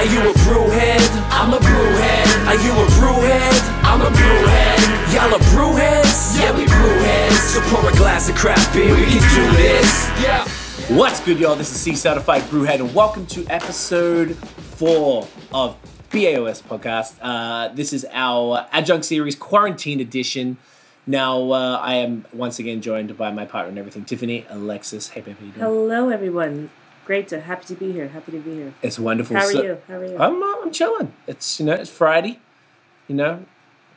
Are you a brewhead? I'm a brewhead. Are you a brewhead? I'm a brewhead. Y'all are brewheads? Yeah, we brewheads. So pour a glass of craft beer, we can do this. Yeah. What's good, y'all? This is C Certified Brewhead, and welcome to episode four of BAOS Podcast. Uh, this is our adjunct series, quarantine edition. Now, uh, I am once again joined by my partner and everything, Tiffany Alexis. Hey, baby, how you doing? Hello, everyone. Great to happy to be here. Happy to be here. It's wonderful. How are So- you? How are you? I'm, uh, I'm chilling. It's you know it's Friday, you know,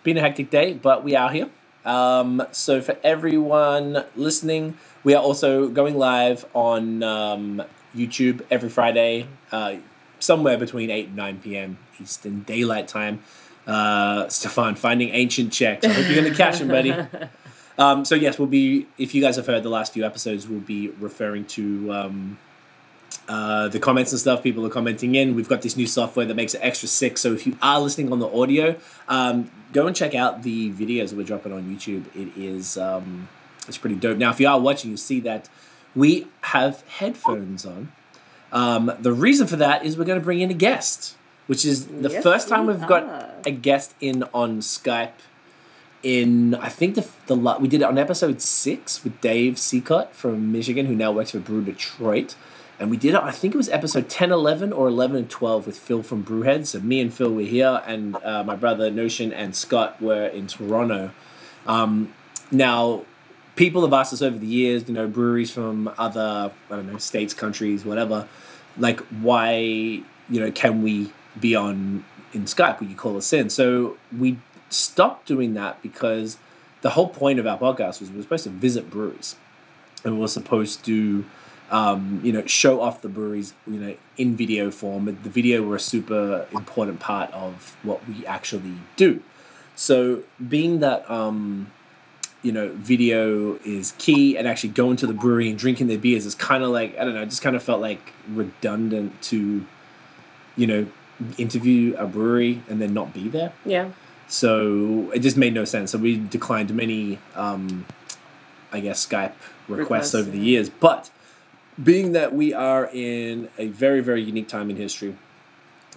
been a hectic day, but we are here. Um, so for everyone listening, we are also going live on um, YouTube every Friday, uh, somewhere between eight and nine p.m. Eastern Daylight Time. Uh, Stefan finding ancient checks. I hope you're gonna catch him, buddy. Um, so yes, we'll be. If you guys have heard the last few episodes, we'll be referring to um, uh, the comments and stuff. People are commenting in. We've got this new software that makes it extra sick. So if you are listening on the audio, um, go and check out the videos we're dropping on YouTube. It is um, it's pretty dope. Now, if you are watching, you see that we have headphones on. Um, the reason for that is we're going to bring in a guest, which is the Yes, first time we we've got a guest in on Skype in I think the the we did it on episode six with Dave Seacott from Michigan, who now works for Brew Detroit, and we did it. I think it was episode 10, 11, or eleven and twelve with Phil from Brewhead. So me and Phil were here, and uh, my brother Notion and Scott were in Toronto. Um, now, people have asked us over the years, you know, breweries from other I don't know states, countries, whatever, like why you know can we be on in Skype? Will you call us in? So we stopped doing that because the whole point of our podcast was we were supposed to visit breweries, and we were supposed to. Um, you know, show off the breweries, you know, in video form. The video were a super important part of what we actually do. So, being that um, you know, video is key, and actually going to the brewery and drinking their beers is kind of like I don't know, it just kind of felt like redundant to, you know, interview a brewery and then not be there. yeah. So it just made no sense. So we declined many, um, I guess, Skype requests Requests, over the years. But being that we are in a very, very unique time in history,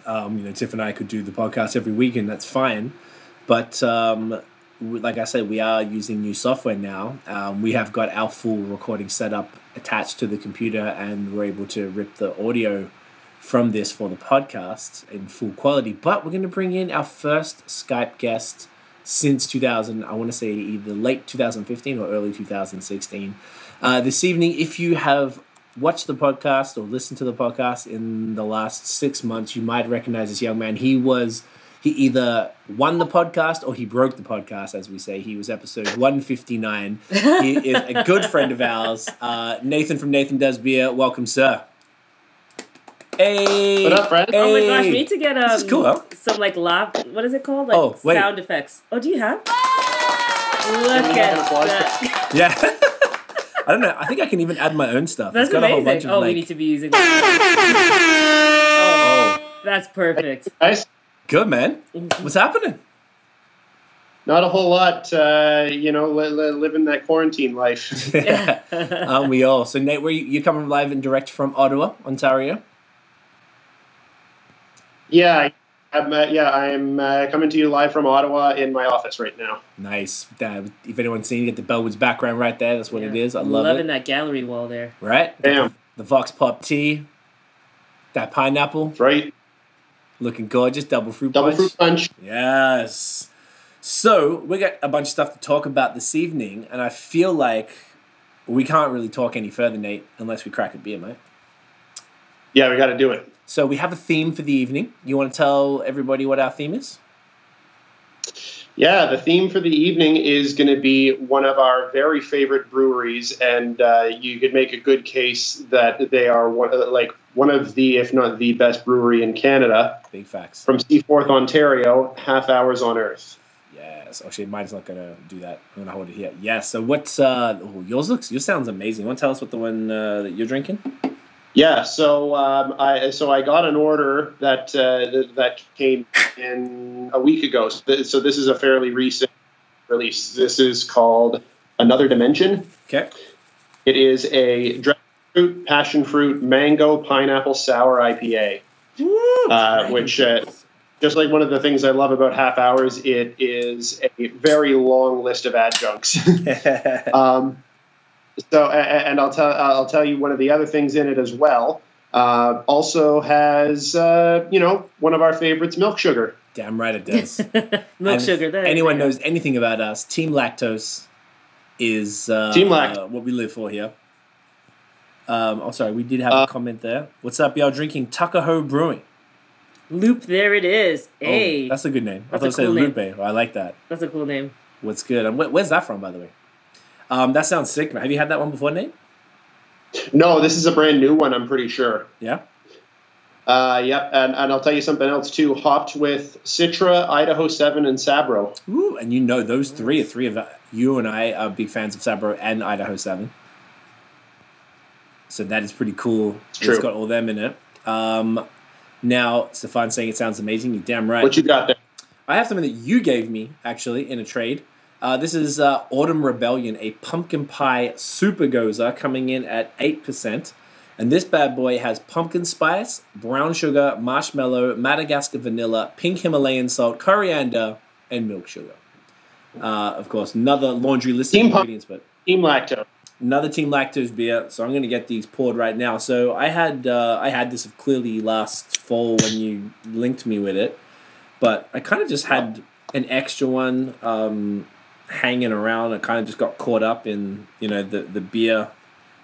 um, you know, Tiff and I could do the podcast every week, and that's fine. But um, like I said, we are using new software now. Um, we have got our full recording setup attached to the computer, and we're able to rip the audio from this for the podcast in full quality. But we're going to bring in our first Skype guest since 2000. I want to say either late 2015 or early 2016. Uh, this evening, if you have watched the podcast or listen to the podcast in the last six months, you might recognize this young man. He was. He either won the podcast or he broke the podcast, as we say. He was episode 159. he is a good friend of ours. Uh, Nathan from Nathan Does Beer. Welcome, sir. Hey. What up, friend? Oh my gosh, we need to get um This is cool, huh? some like laugh. What is it called? Like Oh, sound effects. Oh, do you have? Look we have an at that. Yeah. I don't know. I think I can even add my own stuff. That's it's got a whole bunch amazing. of Oh, like. we need to be using. That. oh, That's perfect. Guys, good man. What's happening? not a whole lot, uh, you know, li- li- living that quarantine life. Aren't we all? So Nate, where you, you coming live and direct from Ottawa, Ontario? yeah, I'm, uh, yeah, I'm uh, coming to you live from Ottawa in my office right now. Nice. Uh, if anyone's seen, you get the Bellwoods background right there. That's what it Yeah. is. I love Loving it. that gallery wall there. Right? Damn, The Vox Pop tea. That pineapple, that's right. looking gorgeous. Double fruit punch Double punch. fruit punch. Yes. So we got a bunch of stuff to talk about this evening, and I feel like we can't really talk any further, Nate, unless we crack a beer, mate. Yeah, we got to do it. So we have a theme for the evening. You want to tell everybody what our theme is? Yeah, the theme for the evening is going to be one of our very favorite breweries, and uh, you could make a good case that they are one, uh, like one of the, if not the best brewery in Canada, Big facts. from Seaforth, Ontario. Half Hours on Earth. Yes. Actually, mine's not gonna do that. I'm gonna hold it here. Yes. So what's uh? Oh, yours looks. Yours sounds amazing. You want to tell us what the one uh, that you're drinking? Yeah, so um, I so I got an order that uh, th- that came in a week ago. So, th- so this is a fairly recent release. This is called Another Dimension. Okay. It is a dragon fruit, passion fruit, mango, pineapple, sour IPA. Woo, Uh, which, uh, just like one of the things I love about half hours, it is a very long list of adjuncts. um, so, a- a- and I'll tell I'll tell you one of the other things in it as well. Uh, also has uh, you know one of our favorites, milk sugar. Damn right it does. Milk And sugar. if That anyone knows anything about us, Team Lactose is uh, Team Lact- what we live for here. Um, oh, sorry, we did have Uh, a comment there. What's up, y'all? Drinking Tuckahoe Brewing. Loop. There it is. Oh, Hey, that's a good name. That's I a thought it cool said name. Lupe. Oh, I like that. that's a cool name. What's good? And where's that from, by the way? Um, that sounds sick, man. Have you had that one before, Nate? No, this is a brand new one. I'm pretty sure. Yeah. Uh, yep, and, and I'll tell you something else too. Hopped with Citra, Idaho Seven, and Sabro. Ooh, and you know those three are three of you and I are big fans of Sabro and Idaho Seven. So that is pretty cool. It's It's got all them in it. Um, now, Stefan saying it sounds amazing. You're damn right. What you got there? I have something that you gave me actually in a trade. Uh, this is uh, Autumn Rebellion, a pumpkin pie super gose coming in at eight percent, and this bad boy has pumpkin spice, brown sugar, marshmallow, Madagascar vanilla, pink Himalayan salt, coriander, and milk sugar. Uh, of course, another laundry list of ingredients, but Team Lacto. another Team Lactose beer. So I'm going to get these poured right now. So I had uh, I had this clearly last fall when you linked me with it, but I kind of just had an extra one um, hanging around. I kind of just got caught up in you know the the beer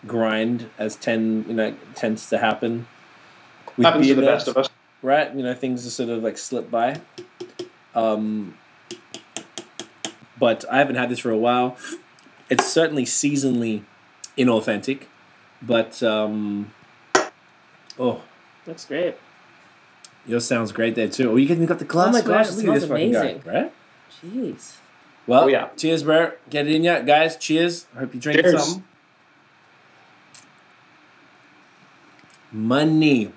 grind as ten you know tends to happen. with Happens to beer the best of us. right? You know, things just sort of like slip by. Um, but I haven't had this for a while. It's certainly seasonally inauthentic, but um, oh, Looks great. yours sounds great there too. Oh, you even got the glass. Oh my for gosh, it Look this smells fucking guy, amazing. right? Jeez. Well, Oh, yeah. cheers, bro. Get it in ya, guys. Cheers. I hope you drink Cheers. something. Money.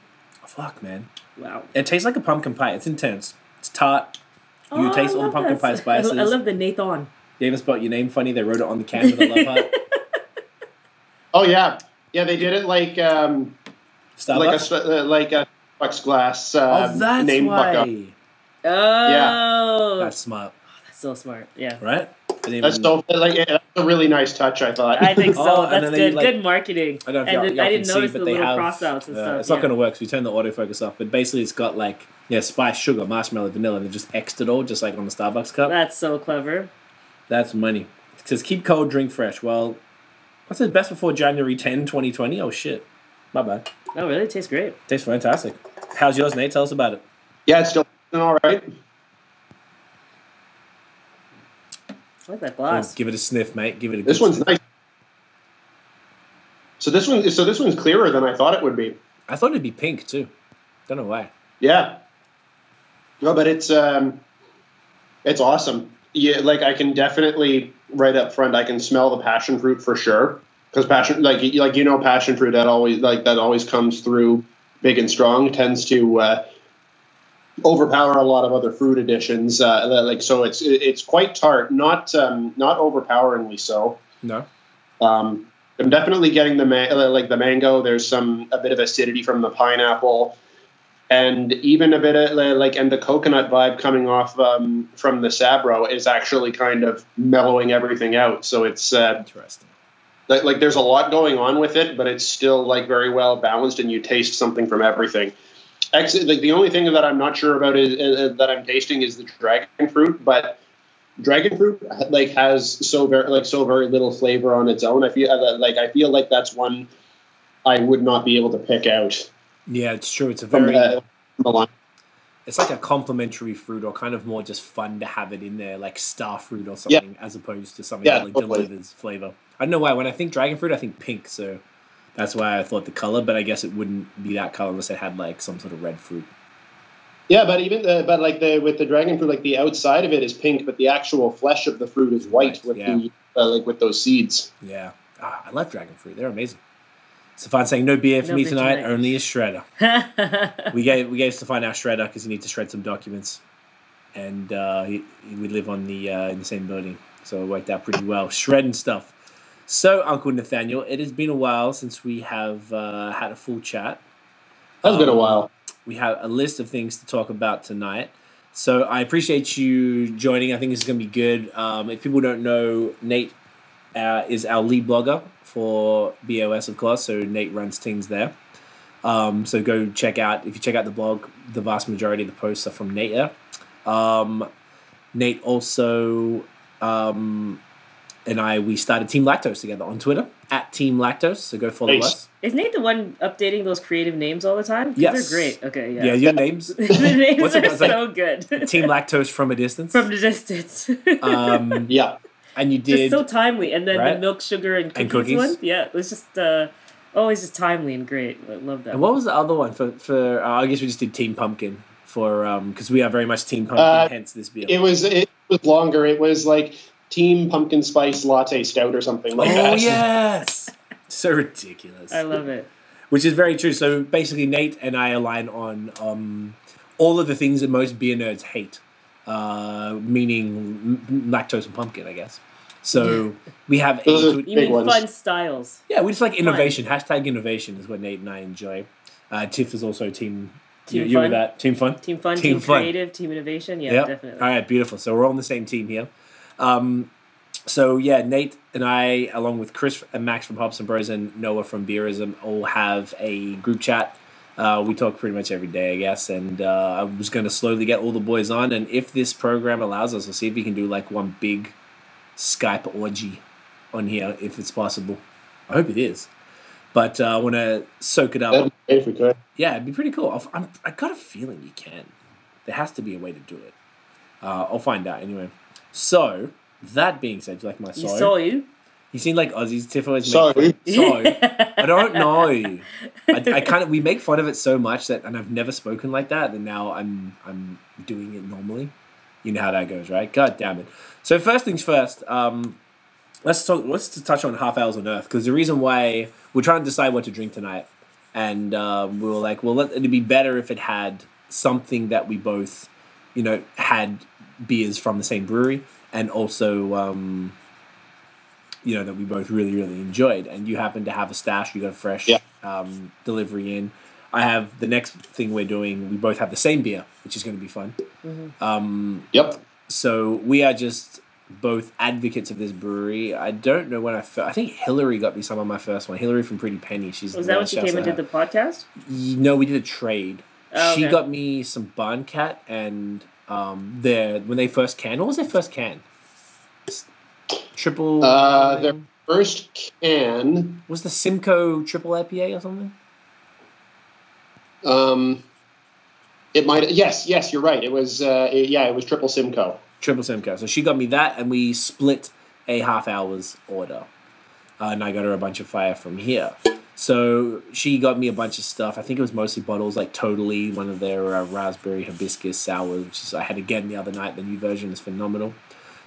Fuck, man. Wow. It tastes like a pumpkin pie. It's intense. It's tart. You Oh, taste all the pumpkin that. pie spices. I love the Nathan. They even spelled your name funny. They wrote it on the can with a love heart. Oh yeah, yeah. They did it like um, Starbucks. like a st- uh, like a Starbucks glass. Uh, oh, that's name fuck up. why. Oh. That's smart, That's so smart. Yeah. right? I didn't That's so like yeah, that's a really nice touch. I thought. I think so. Oh, That's then they, good. like- good marketing. I don't know if and y'all, y'all I didn't see, notice but the they little have. cross outs and uh, stuff. it's not going to work. So we turn the autofocus off. But basically, it's got like yeah, spice, sugar, marshmallow, vanilla, and they just X'd it all, just like on the Starbucks cup. That's so clever. That's money. It says keep cold, drink fresh. Well, what's it best before January 10, 2020? Oh shit, my bad. Oh, really? It tastes great. Tastes fantastic. How's yours, Nate? Tell us about it. yeah, it's still all right. I like that Oh, glass. give it a sniff, mate. Give it a. This good one's sniff. nice. So this one, so this one's clearer than I thought it would be. I thought it'd be pink too. Don't know why. Yeah. No, but it's um, it's awesome. Yeah, like I can definitely right up front, I can smell the passion fruit for sure. Because passion, like like you know, passion fruit that always like that always comes through big and strong. Tends to uh, overpower a lot of other fruit additions. Uh, like so, it's it's quite tart, not um, not overpoweringly so. No. Um, I'm definitely getting the ma- uh, like the mango. There's some a bit of acidity from the pineapple, and even a bit of like and the coconut vibe coming off um, from the sabro is actually kind of mellowing everything out. So it's uh, Interesting. like, like there's a lot going on with it, but it's still like very well balanced, and you taste something from everything. Actually, like the only thing that I'm not sure about is uh, that I'm tasting is the dragon fruit, but dragon fruit like has so very like so very little flavor on its own. I feel uh, like I feel like that's one I would not be able to pick out Yeah, it's true. It's a very. uh, from the. It's like a complementary fruit, or kind of more just fun to have it in there, like star fruit or something, as opposed to something Yeah, that like totally. delivers flavor. I don't know why. When I think dragon fruit, I think pink, so that's why I thought the color. But I guess it wouldn't be that color unless it had like some sort of red fruit. Yeah, but even the, but like the with the dragon fruit, like the outside of it is pink, but the actual flesh of the fruit is white with Yeah. the uh, like with those seeds. Yeah, ah, I love dragon fruit. They're amazing. Stefan saying no beer for No me beer tonight, tonight." only a shredder. we gave we gave Stefan our shredder because he needs to shred some documents, and uh, he, he- we live on the uh, in the same building, so it worked out pretty well. Shredding stuff. So, Uncle Nathaniel, it has been a while since we have uh, had a full chat. That's been a Um, while. we have a list of things to talk about tonight. So I appreciate you joining. I think this is going to be good. Um, if people don't know, Nate uh, is our lead blogger for BOS, of course. So Nate runs things there. Um, so go check out if you check out the blog, the vast majority of the posts are from Nate there. Um, Nate also um, and I we started Team Lactose together on Twitter at Team Lactose. So go follow Nice. us. Is Nate the one updating those creative names all the time? Yes. They're great. Okay, yeah. Yeah, your names the names What's are called? Like so good. Team Lactose from a distance. From the distance. um, Yeah. and you just did so timely. And then Right? the milk, sugar, and cookies, And cookies. one. Yeah, it was just uh, always just timely and great. I love that. And what was the other one for? For uh, I guess we just did Team Pumpkin for because we are very much Team Pumpkin. Uh, hence this beer. It was it was longer. It was like Team Pumpkin Spice Latte Stout or something like oh that. yes, so ridiculous. I love it. Which is very true. So basically, Nate and I align on um, all of the things that most beer nerds hate, uh, meaning m- lactose and pumpkin, I guess. So we have Those a are- good- You Big mean ones. fun styles? yeah, we just like innovation. Hashtag innovation is what Nate and I enjoy. Uh, Tiff is also team. Team you, you with fun. that team fun? Team fun, Team team, fun. creative, team innovation. Yeah, Yep. definitely. All right, beautiful. So we're all on the same team here. Um, so yeah, Nate and I, along with Chris and Max from Hops and Bros and Noah from Beerism, all have a group chat. Uh, we talk pretty much every day, I guess, and uh, I was going to slowly get all the boys on, and if this program allows us, we'll see if we can do like one big Skype orgy on here, if it's possible. I hope it is, but uh, I want to soak it up. That'd be great if we could. Yeah, it'd be pretty cool. I'll, I'm, I got a feeling you can. There has to be a way to do it. Uh, I'll find out anyway. So, that being said, you like my You soy? saw you. You seem like Aussies. Tiff always So, make so. I don't know. I, I kind of we make fun of it so much that, and I've never spoken like that. And now I'm I'm doing it normally. You know how that goes, right? God damn it. So first things first. Um, let's talk. Let's just touch on half hours on Earth because the reason why we're trying to decide what to drink tonight, and um, we were like, well, let, it'd be better if it had something that we both, you know, had beers from the same brewery, and also. Um, you know that we both really really enjoyed and you happen to have a stash you got a fresh Yeah. um, delivery in i have the next thing we're doing we both have the same beer which is going to be fun um, Yep. so we are just both advocates of this brewery i don't know when i fir- i think hillary got me some of my first one hillary from pretty penny she's Was that when she came and I did the have. podcast? no we did a trade Oh, she okay. got me some barn cat and um, their when they first can what was their first can triple Uh, their first can. Was the Simcoe triple IPA or something? Um, it might. Yes, yes, you're right. It was. Uh, it- yeah, it was Triple Simcoe. Triple Simcoe. So she got me that, and we split a half hour's order. Uh, and I got her a bunch of fire from here. So she got me a bunch of stuff. I think it was mostly bottles, like Totally, one of their uh, raspberry hibiscus sours, which is, I had again the other night. The new version is phenomenal.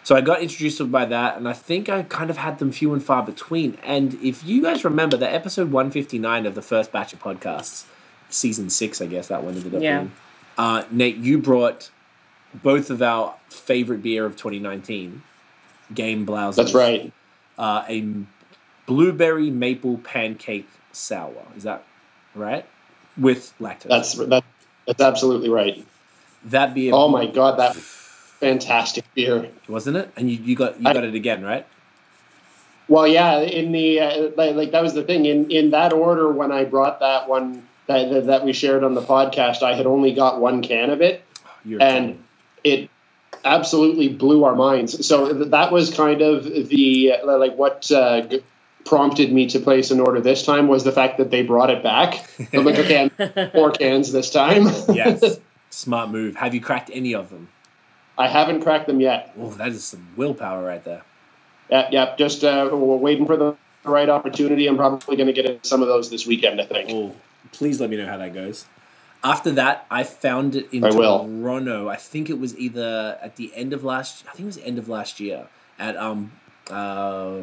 So I got introduced by that, and I think I kind of had them few and far between. And if you guys remember, the episode 159 of the first batch of podcasts, season six, I guess that one ended up Yeah. being. Uh, Nate, you brought both of our favorite beer of 2019, Game Blouse. That's right. Uh, a blueberry maple pancake sour. Is that right? With lactose. That's that. That's absolutely right. that beer. Oh my god, that fantastic beer. wasn't it? And you, you got you I- got it again, right? Well, yeah, in the uh, like, like that was the thing in in that order when I brought that one that, that we shared on the podcast, I had only got one can of it, You're and it absolutely blew our minds. So that was kind of the uh, like what uh, prompted me to place an order this time was the fact that they brought it back. I'm like, okay, I'm four cans this time. yes, smart move. Have you cracked any of them? I haven't cracked them yet. Oh, that is some willpower right there. Yeah, yeah, just uh, we're waiting for the right opportunity. I'm probably going to get into some of those this weekend. I think. Oh, please let me know how that goes. After that, I found it in I will. Toronto. I think it was either at the end of last. I think it was end of last year at um uh,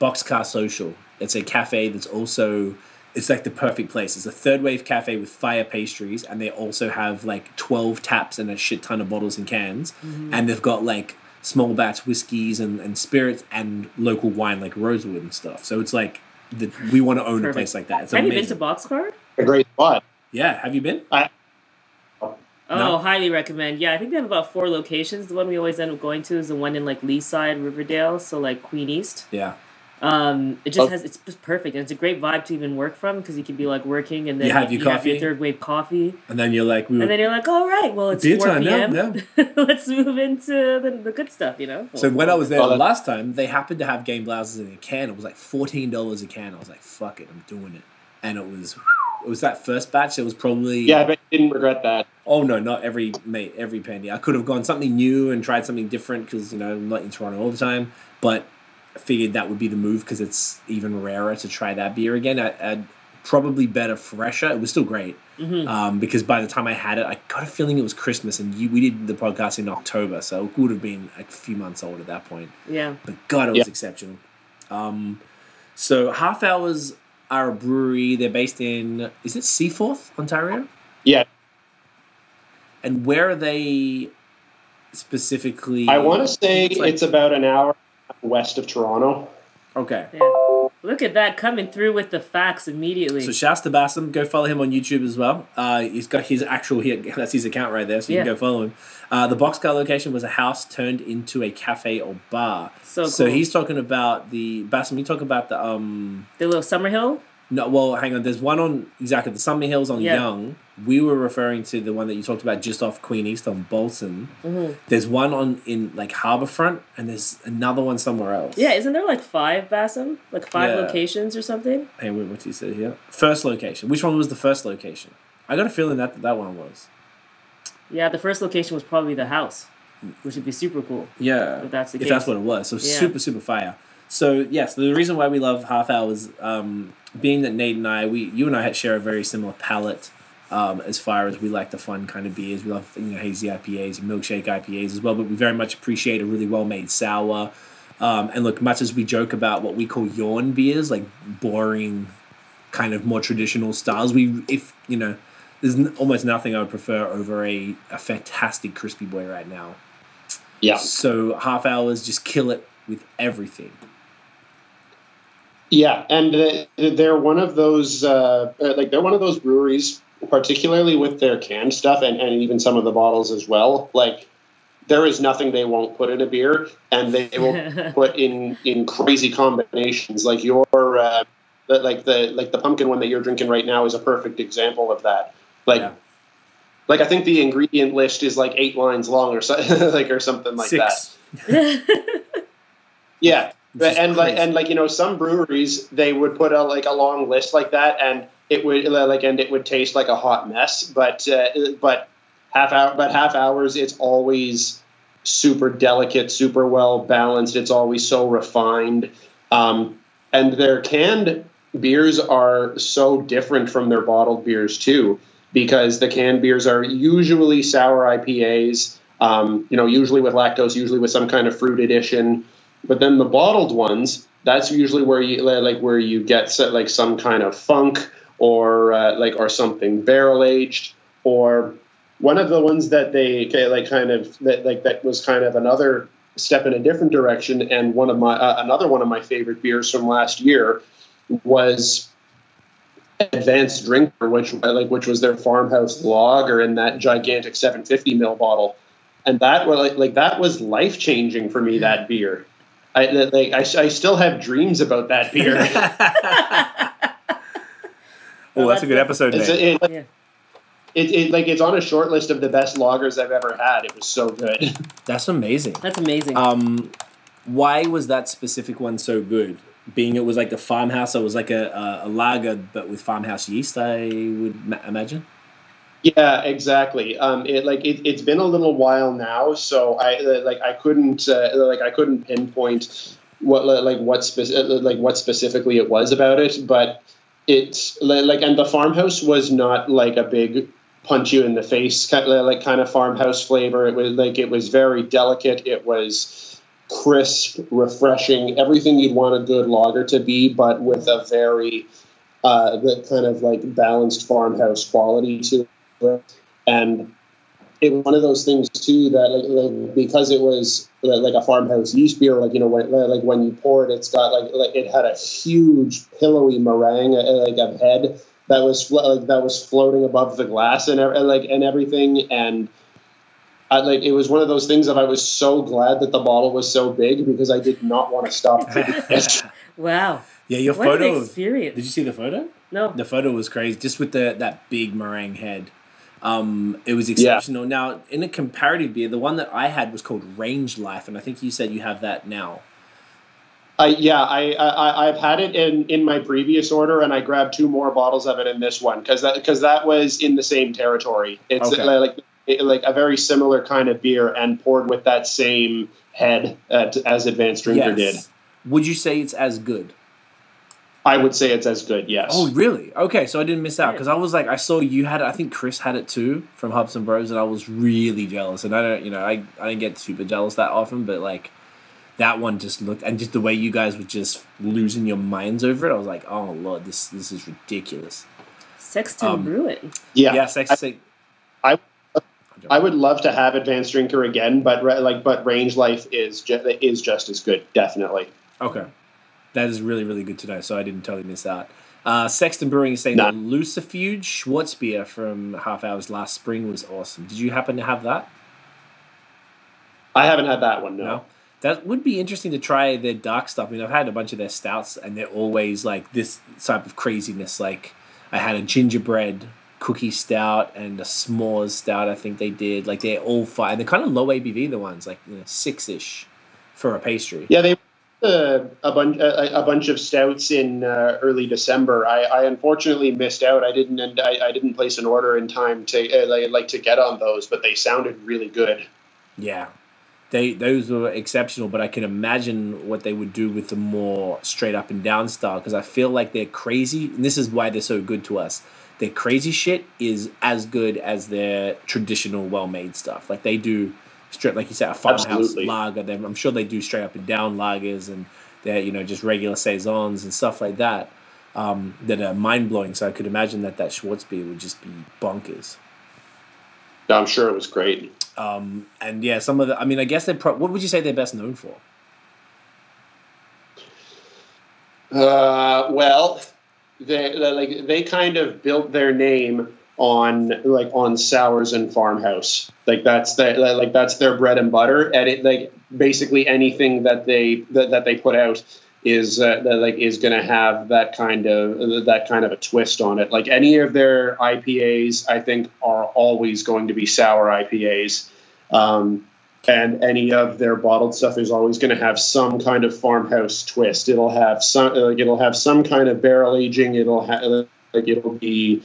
Boxcar Social. It's a cafe that's also it's like the perfect place. It's a third wave cafe with fire pastries, and they also have like twelve taps and a shit ton of bottles and cans, mm-hmm. and they've got like small batch whiskeys and, and spirits and local wine like rosewood and stuff. So it's like the, we want to own a place like that. It's Have you been to Boxcar? A great spot. Yeah, have you been? I Oh, No? highly recommend. Yeah, I think they have about four locations. The one we always end up going to is the one in like Leaside, Riverdale, so like Queen East. Yeah. Um, it just Oh. has it's just perfect, and it's a great vibe to even work from because you can be like working and then You have your have coffee. your third wave coffee, And then you're like, we were, and then you're like, all right, well it's Beer four time now, p.m. Let's move into the, the good stuff, you know. So when I was there Oh, the last time, they happened to have game blouses in a can. It was like fourteen dollars a can. I was like, "Fuck it, I'm doing it." And it was, it was that first batch. It was probably Yeah, but I didn't regret that. Oh no, not every mate, every penny. I could have gone something new and tried something different because you know I'm not in Toronto all the time. But I figured that would be the move because it's even rarer to try that beer again. I, I'd probably better fresher. It was still great Mhm. um, because by the time I had it, I got a feeling it was Christmas, and you, we did the podcast in October, so it would have been a few months old at that point. yeah, But God, it was Yeah. exceptional. Um, so Half Hours are a brewery. They're based in is it Seaforth, Ontario? Yeah, And where are they specifically? I want to say It's like- it's about an hour west of Toronto. Okay. yeah. Look at that coming through with the facts immediately. So shouts to Bassam. Go follow him on YouTube as well. Uh, he's got his actual here. That's his account right there, so you Yeah. can go follow him. Uh, the boxcar location was a house turned into a cafe or bar. So so cool. he's talking about the Bassam. You talk about the um. the little Summerhill. No, well, hang on. There's one on exactly the Summer Hills on Yeah. Yonge. We were referring to the one that you talked about just off Queen East on Boulton. Mhm. There's one on in like Harbourfront, and there's another one somewhere else. Yeah, isn't there like five Bassam? Like five Yeah. locations or something? Hey, wait, what's you say here? First location. Which one was the first location? I got a feeling that that one was. Yeah, the first location was probably the house, which would be super cool. Yeah, If that's the if case. that's what it was. So Yeah. super super fire. So yes, the reason why we love half hours, um, being that Nate and I, we you and I share a very similar palate. Um, as far as we like the fun kind of beers, we love you know hazy IPAs and milkshake IPAs as well. But we very much appreciate a really well made sour. Um, and look, much as we joke about what we call yawn beers, like boring, kind of more traditional styles, we if you know, there's n- almost nothing I would prefer over a, a fantastic crispy boy right now. Yeah, So half hours just kill it with everything. yeah, and uh, they're one of those uh, uh, like they're one of those breweries, particularly with their canned stuff and, and even some of the bottles as well. Like there is nothing they won't put in a beer, and they will put in in crazy combinations. Like your uh, like the like the pumpkin one that you're drinking right now is a perfect example of that. Like. Yeah. Like I think the ingredient list is like eight lines long or so, like or something like that. Yeah, Which is and like and like you know some breweries they would put a like a long list like that and it would like and it would taste like a hot mess but uh, but half hour but half hours it's always super delicate super well balanced it's always so refined. Um, and their canned beers are so different from their bottled beers too because the canned beers are usually sour IPAs um, you know usually with lactose usually with some kind of fruit addition. But then the bottled ones, that's usually where you like where you get like some kind of funk or uh, like or something barrel aged or one of the ones that they like kind of that like that was kind of another step in a different direction and one of my uh, another one of my favorite beers from last year was advanced drinker which like which was their farmhouse lager in that gigantic 750 mil bottle and that was like, like that was life changing for me that beer I, like, I, I still have dreams about that beer. oh, that's a good episode it's, name. it, Yeah. it, it, like it's on a short list of the best loggers I've ever had. It was so good. That's amazing. That's amazing. Um, why was that specific one so good? Being it was like the farmhouse, it was like a, a, a lager, but with farmhouse yeast. I would ma- imagine. Yeah, exactly. Um, it like it, it's been a little while now, so I uh, like I couldn't uh, like I couldn't pinpoint what like what speci- like what specifically it was about it, but it's like and the farmhouse was not like a big punch you in the face kind of like kind of farmhouse flavor. It was like it was very delicate. It was crisp, refreshing, everything you'd want a good lager to be, but with a very uh, the kind of like balanced farmhouse quality to it. And it was one of those things too that like, like because it was like a farmhouse yeast beer, like you know when like when you pour it, it's got like like it had a huge pillowy meringue uh, like of head that was like that was floating above the glass and, and like and everything and. I, like it was one of those things that I was so glad that the bottle was so big because I did not want to stop. drinking it. Wow. Yeah, your What photo. an experience. Did you see the photo? No. The photo was crazy, just with the that big meringue head. Um, it was exceptional. Now, in a comparative beer, the one that I had was called Range Life, and I think you said you have that now. I yeah, I, I I've had it in in my previous order, and I grabbed two more bottles of it in this one because that because that was in the same territory. It's Okay. like it- like a very similar kind of beer, and poured with that same head uh, as Advanced Drinker did. Would you say it's as good? I would say it's as good. Yes. Oh, really? Okay, so I didn't miss out because I was like, I saw you had it. I think Chris had it too from Hops and Bros, and I was really jealous. And I don't, you know, I I didn't get super jealous that often, but like that one just looked, and just the way you guys were just losing your minds over it, I was like, oh lord, this this is ridiculous. Sexton Um, Brewing. yeah. Yeah, sex. sex I- I would love to have Advanced Drinker again, but re- like but Range Life is ju- is just as good, definitely. Okay. That is really, really good to know. So I didn't totally miss out. Uh, Sexton Brewing is saying Nah. that Lucifuge Schwarz beer from Half Hours last spring was awesome. Did you happen to have that? I haven't had that one. No. No. That would be interesting to try their dark stuff. I mean, I've had a bunch of their stouts, and they're always like this type of craziness. Like, I had a gingerbread cookie stout and a s'mores stout. I think they did. Like, they're all fine. They're kind of low ABV. The ones like you know, six ish for a pastry. Yeah, they uh, a bunch a, a bunch of stouts in uh, early December. I, I unfortunately missed out. I didn't and I, I didn't place an order in time to uh, like, like to get on those, but they sounded really good. Yeah. They those were exceptional, but I can imagine what they would do with the more straight up and down style because I feel like they're crazy, and this is why they're so good to us. Their crazy shit is as good as their traditional well made stuff. Like they do straight, like you said, a farmhouse lager. Them, I'm sure they do straight up and down lagers, and they're you know just regular saisons and stuff like that um, that are mind blowing. So I could imagine that that Schwarzbier would just be bonkers. I'm sure it was great. Um, and yeah, some of the. I mean, I guess they. Pro- what would you say they're best known for? Uh, well, they they- like they kind of built their name on like on sours and farmhouse. Like that's their like that's their bread and butter. And it like basically anything that they that, that they put out is uh, that like is going to have that kind of that kind of a twist on it. Like any of their IPAs, I think are always going to be sour IPAs. Um, and any of their bottled stuff is always going to have some kind of farmhouse twist. It'll have some, like it'll have some kind of barrel aging. It'll have like it'll be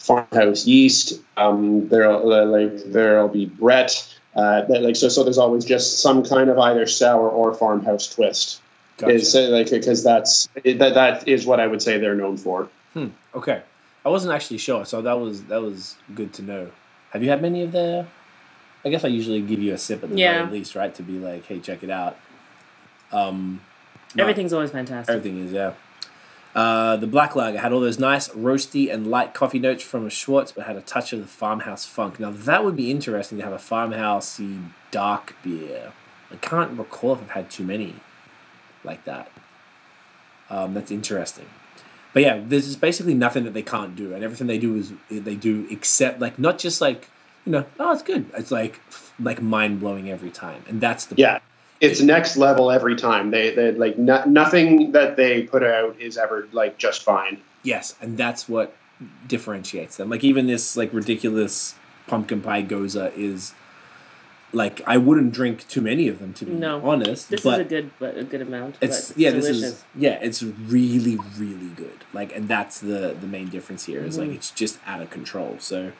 farmhouse yeast. Um, there'll uh, like there'll be Brett. Uh, that, like so, so there's always just some kind of either sour or farmhouse twist. Gotcha. Is uh, like because that's that that is what I would say they're known for. Okay, I wasn't actually sure, so that was that was good to know. Have you had many of their? I guess I usually give you a sip at the Yeah. very least, right? To be like, hey, check it out. Um, no, Everything's always fantastic. everything is yeah. Uh, the black lager had all those nice roasty and light coffee notes from a Schwarz, but had a touch of the farmhouse funk. Now that would be interesting to have a farmhousey dark beer. I can't recall if I've had too many like that. Um, that's interesting. But yeah, there's basically nothing that they can't do, and everything they do is they do except like not just like you know oh it's good. It's like like mind blowing every time, and that's the Yeah, it's next level every time. They they like no, nothing that they put out is ever like just fine. Yes, and that's what differentiates them. Like even this like ridiculous pumpkin pie gose is like I wouldn't drink too many of them to be No. honest. This but is a good, but a good amount. it's but yeah, delicious. this is yeah, it's really really good. Like and that's the the main difference here is Mm-hmm. like it's just out of control. So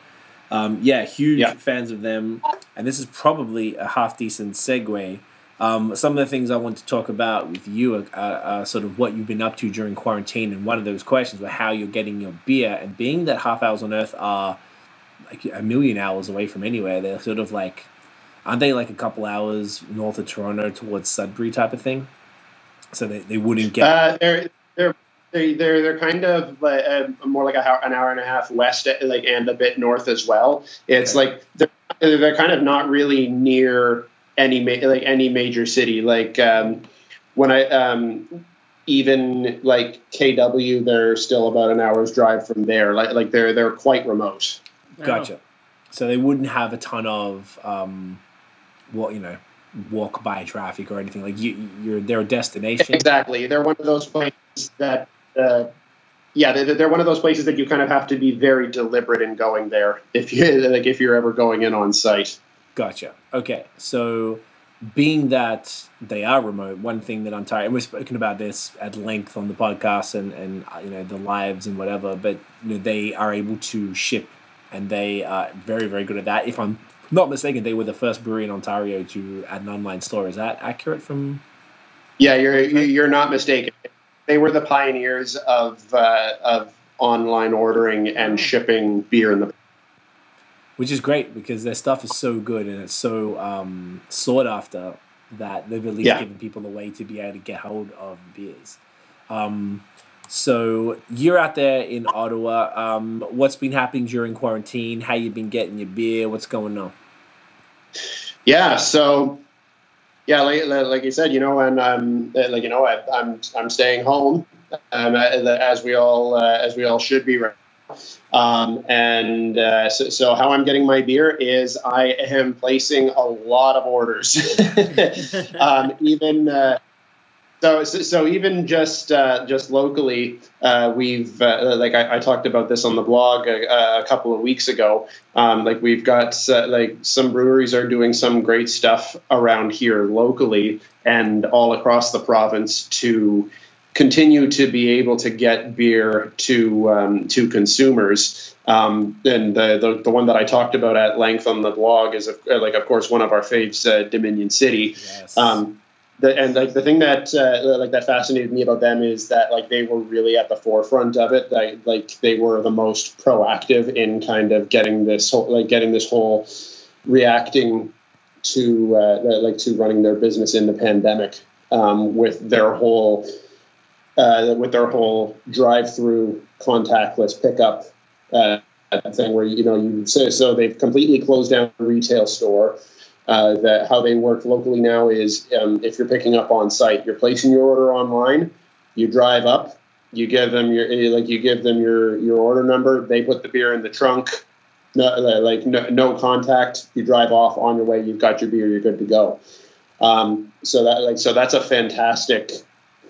um, yeah, huge Yeah. fans of them, and this is probably a half decent segue. Um, some of the things I want to talk about with you are, are, are sort of what you've been up to during quarantine, and one of those questions were how you're getting your beer. And being that half hours on Earth are like a million hours away from anywhere, they're sort of like, aren't they like a couple hours north of Toronto towards Sudbury type of thing? So they, they wouldn't get. Uh, they're they're they- they're they're kind of like, uh, more like a, an hour and a half west, like and a bit north as well. It's Okay. like they're they're kind of not really near any ma- like any major city. Like um, when I um, even like KW, they're still about an hour's drive from there. Like like they're they're quite remote. Gotcha. So they wouldn't have a ton of um, what you know, walk by traffic or anything like you. You're their destination. Exactly, they're one of those places that. Uh, yeah, they're, they're one of those places that you kind of have to be very deliberate in going there if you like if you're ever going in on site. Gotcha. Okay, so being that they are remote, one thing that I'm tired, and we've spoken about this at length on the podcast and and uh, you know the lives and whatever, but you know, they are able to ship, and they are very very good at that. If I'm not mistaken, they were the first brewery in Ontario to add an online store. Is that accurate? From Yeah, you're you're not mistaken. They were the pioneers of uh, of online ordering and shipping beer in the. Which is great because their stuff is so good and it's so um, sought after that they've at least Yeah. given people a way to be able to get hold of beers. Um, so you're out there in Ottawa. Um, what's been happening during quarantine? How you been getting your beer? What's going on? Yeah, so yeah, like, like you said, you know, and um, like you know, I, I'm I'm staying home, um, as we all uh, as we all should be. Right now. Um, and uh, so, so how I'm getting my beer is I am placing a lot of orders, um, even. Uh, so, so, even just uh, just locally, uh, we've uh, like I, I talked about this on the blog a, a couple of weeks ago. Um, like we've got uh, like some breweries are doing some great stuff around here locally and all across the province to continue to be able to get beer to um, to consumers. Um, and the, the the one that I talked about at length on the blog is of, like of course one of our faves, uh, Dominion City. Yes. Um, the, and like the thing that uh, like that fascinated me about them is that like they were really at the forefront of it. Like like they were the most proactive in kind of getting this whole like getting this whole reacting to uh, like to running their business in the pandemic um, with their whole uh, with their whole drive-through contactless pickup uh, thing where you know you so, so they've completely closed down the retail store uh, that how they work locally now is um, if you're picking up on site, you're placing your order online. You drive up, you give them your eh, like you give them your your order number. They put the beer in the trunk. No, like no, no contact. You drive off on your way. You've got your beer. You're good to go. Um, so that like so that's a fantastic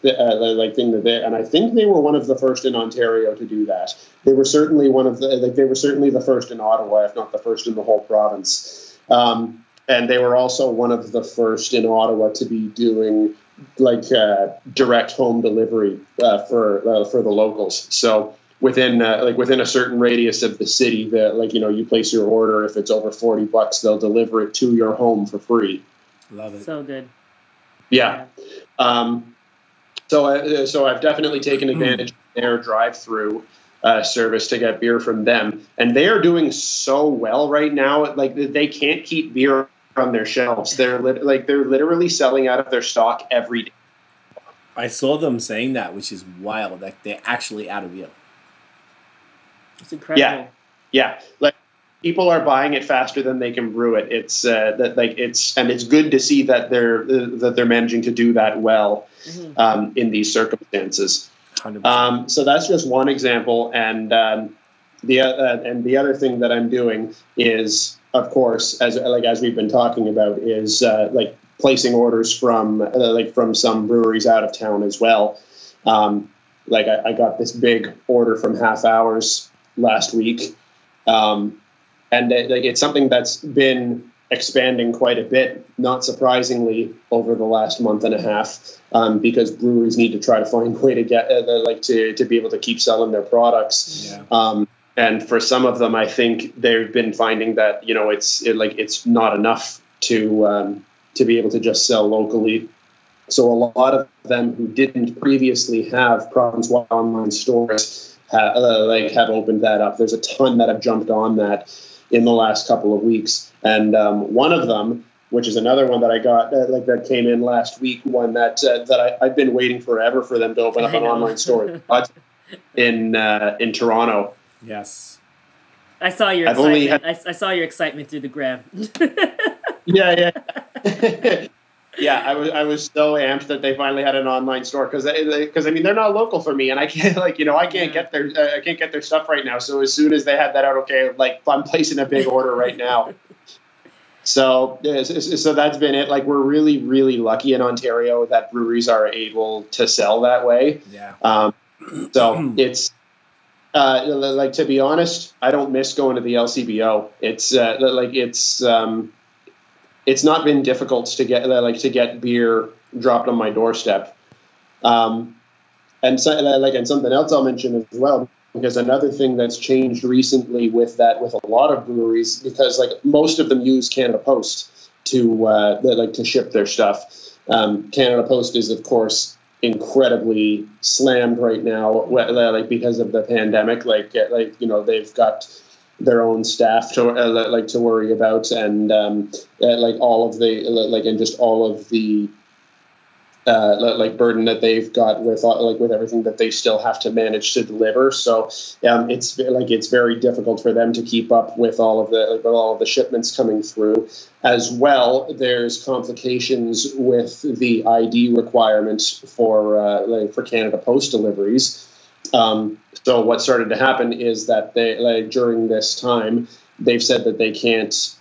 uh, like thing that they and I think they were one of the first in Ontario to do that. They were certainly one of the like they were certainly the first in Ottawa, if not the first in the whole province. Um, and they were also one of the first in Ottawa to be doing like uh, direct home delivery uh, for uh, for the locals. So within uh, like within a certain radius of the city, that like you know you place your order. If it's over forty bucks, they'll deliver it to your home for free. Love it. So good. Yeah. Um, so I, so I've definitely taken advantage of their drive-through uh, service to get beer from them, and they are doing so well right now. Like they can't keep beer on their shelves. They're lit- like they're literally selling out of their stock every day. I saw them saying that, which is wild. Like they're actually out of beer. It's incredible. Yeah. Yeah, like people are buying it faster than they can brew it. It's uh, that like it's and it's good to see that they're uh, that they're managing to do that well Mhm. um, in these circumstances. Um, so that's just one example, and um, the uh, and the other thing that I'm doing is, of course, as like as we've been talking about, is uh, like placing orders from uh, like from some breweries out of town as well. Um, like I, I got this big order from Half Hours last week, um, and like it's something that's been expanding quite a bit, not surprisingly, over the last month and a half, um, because breweries need to try to find a way to get uh, like to, to be able to keep selling their products. Yeah. Um, and for some of them, I think they've been finding that you know it's it, like it's not enough to um, to be able to just sell locally. So a lot of them who didn't previously have province-wide online stores ha- uh, like have opened that up. There's a ton that have jumped on that in the last couple of weeks, and um, one of them, which is another one that I got uh, like that came in last week, one that uh, that I, I've been waiting forever for them to open up an online store in uh, in Toronto. Yes. I saw your I've only excitement. I, I saw your excitement through the gram. Yeah, yeah. yeah, I was I was so amped that they finally had an online store because because I mean they're not local for me and I can't like you know I can't Yeah. get their uh, I can't get their stuff right now. So as soon as they had that out, okay, like I'm placing a big order right now. So so- so that's been it. Like we're really really lucky in Ontario that breweries are able to sell that way. Yeah. Um, so it's uh, like to be honest, I don't miss going to the LCBO. It's uh, like it's um, it's not been difficult to get like to get beer dropped on my doorstep. Um, and so, like and something else I'll mention as well because another thing that's changed recently with that with a lot of breweries because like most of them use Canada Post to uh, like to ship their stuff. Um, Canada Post is of course incredibly slammed right now, like because of the pandemic. Like like you know they've got their own staff to uh, like to worry about, and um, uh, like all of the like and just all of the uh, like burden that they've got with like with everything that they still have to manage to deliver. So um, it's like it's very difficult for them to keep up with all of the like, with all of the shipments coming through. As well, there's complications with the ID requirements for uh, like for Canada Post deliveries. Um, so what started to happen is that they like during this time they've said that they can't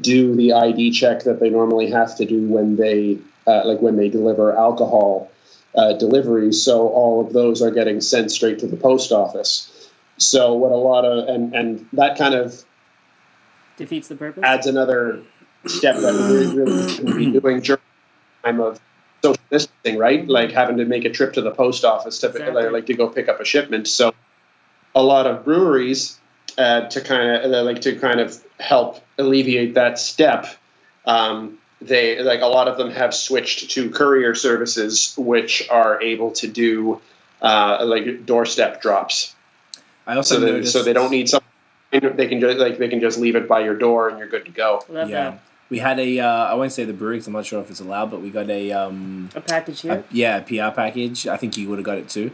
do the ID check that they normally have to do when they uh, like when they deliver alcohol uh, deliveries. So all of those are getting sent straight to the post office. So what a lot of and and that kind of Defeats the purpose. adds another step that we really shouldn't be doing during the time of social distancing, right? Like having to make a trip to the post office to Exactly. like to go pick up a shipment. So a lot of breweries uh, to kind of like to kind of help alleviate that step. Um, they like a lot of them have switched to courier services, which are able to do uh, like doorstep drops. I also So they, so they don't need something. They can just like they can just leave it by your door and you're good to go. Love Yeah, we had a. Uh, I won't say the brewery 'cause I'm not sure if it's allowed, but we got a um, a package here. a yeah, a PR package. I think you would have got it too,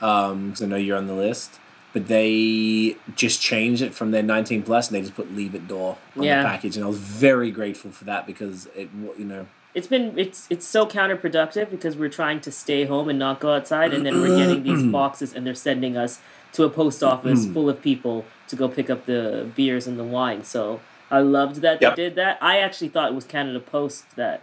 because I know you're on the list. But they just changed it from their 19 plus, and they just put leave it door on Yeah. the package, and I was very grateful for that because it, you know, it's been it's it's so counterproductive because we're trying to stay home and not go outside and then we're getting these boxes and they're sending us to a post office full of people to go pick up the beers and the wine so i loved that Yep. they did that i actually thought it was canada post that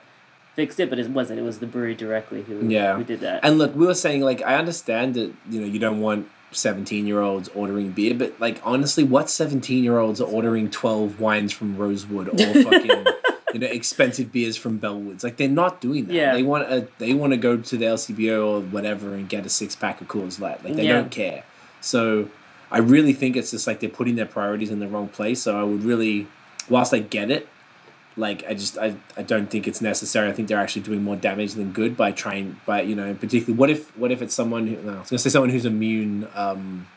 fixed it but it wasn't it was the brewery directly who, Yeah. who did that And look, we were saying like I understand that you know you don't want seventeen year olds ordering beer, but like honestly, what seventeen year olds are ordering twelve wines from Rosewood or fucking you know expensive beers from Bellwoods? Like they're not doing that. Yeah. They want a they want to go to the LCBO or whatever and get a six pack of Coors Light. Like they Yeah. don't care. So I really think it's just like they're putting their priorities in the wrong place. So I would really, whilst I get it, like I just I, I don't think it's necessary. I think they're actually doing more damage than good by trying by you know particularly what if what if it's someone who no, I was gonna say someone who's immune. Um,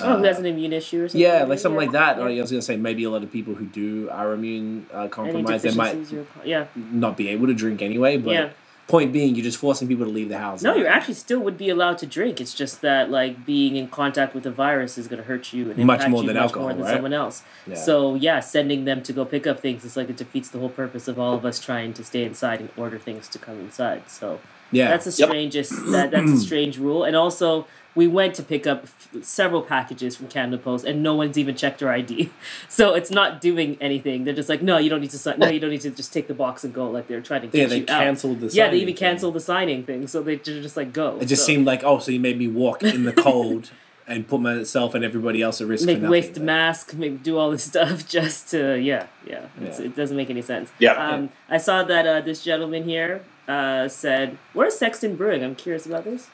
oh who uh, has an immune issue or something yeah, like something like that. Or yeah. I was gonna say maybe a lot of people who do are immune uh, compromised. They might yeah not be able to drink anyway. But Yeah. Point being, you're just forcing people to leave the house. no you actually still would be allowed to drink it's just that like being in contact with the virus is going to hurt you and Much impact more you than much alcohol, more than right? someone else Yeah. So yeah, sending them to go pick up things is like it defeats the whole purpose of all of us trying to stay inside and order things to come inside. So yeah, that's the Yep. strangest. That that's a strange rule. And also, we went to pick up f- several packages from Canada Post, and no one's even checked our ID. So it's not doing anything. They're just like, no, you don't need to sign. No, you don't need to just take the box and go. Like they're trying to get yeah. They you out. canceled the. Yeah, they signing even thing. canceled the signing thing. So they ju- just like go. It just So- seemed like oh, so you made me walk in the cold and put myself and everybody else at risk. make for waste Like, mask, make do all this stuff just to yeah yeah. Yeah. It doesn't make any sense. Yeah. Um, I saw that uh, this gentleman here uh, said, "Where's Sexton Brewing?" I'm curious about this.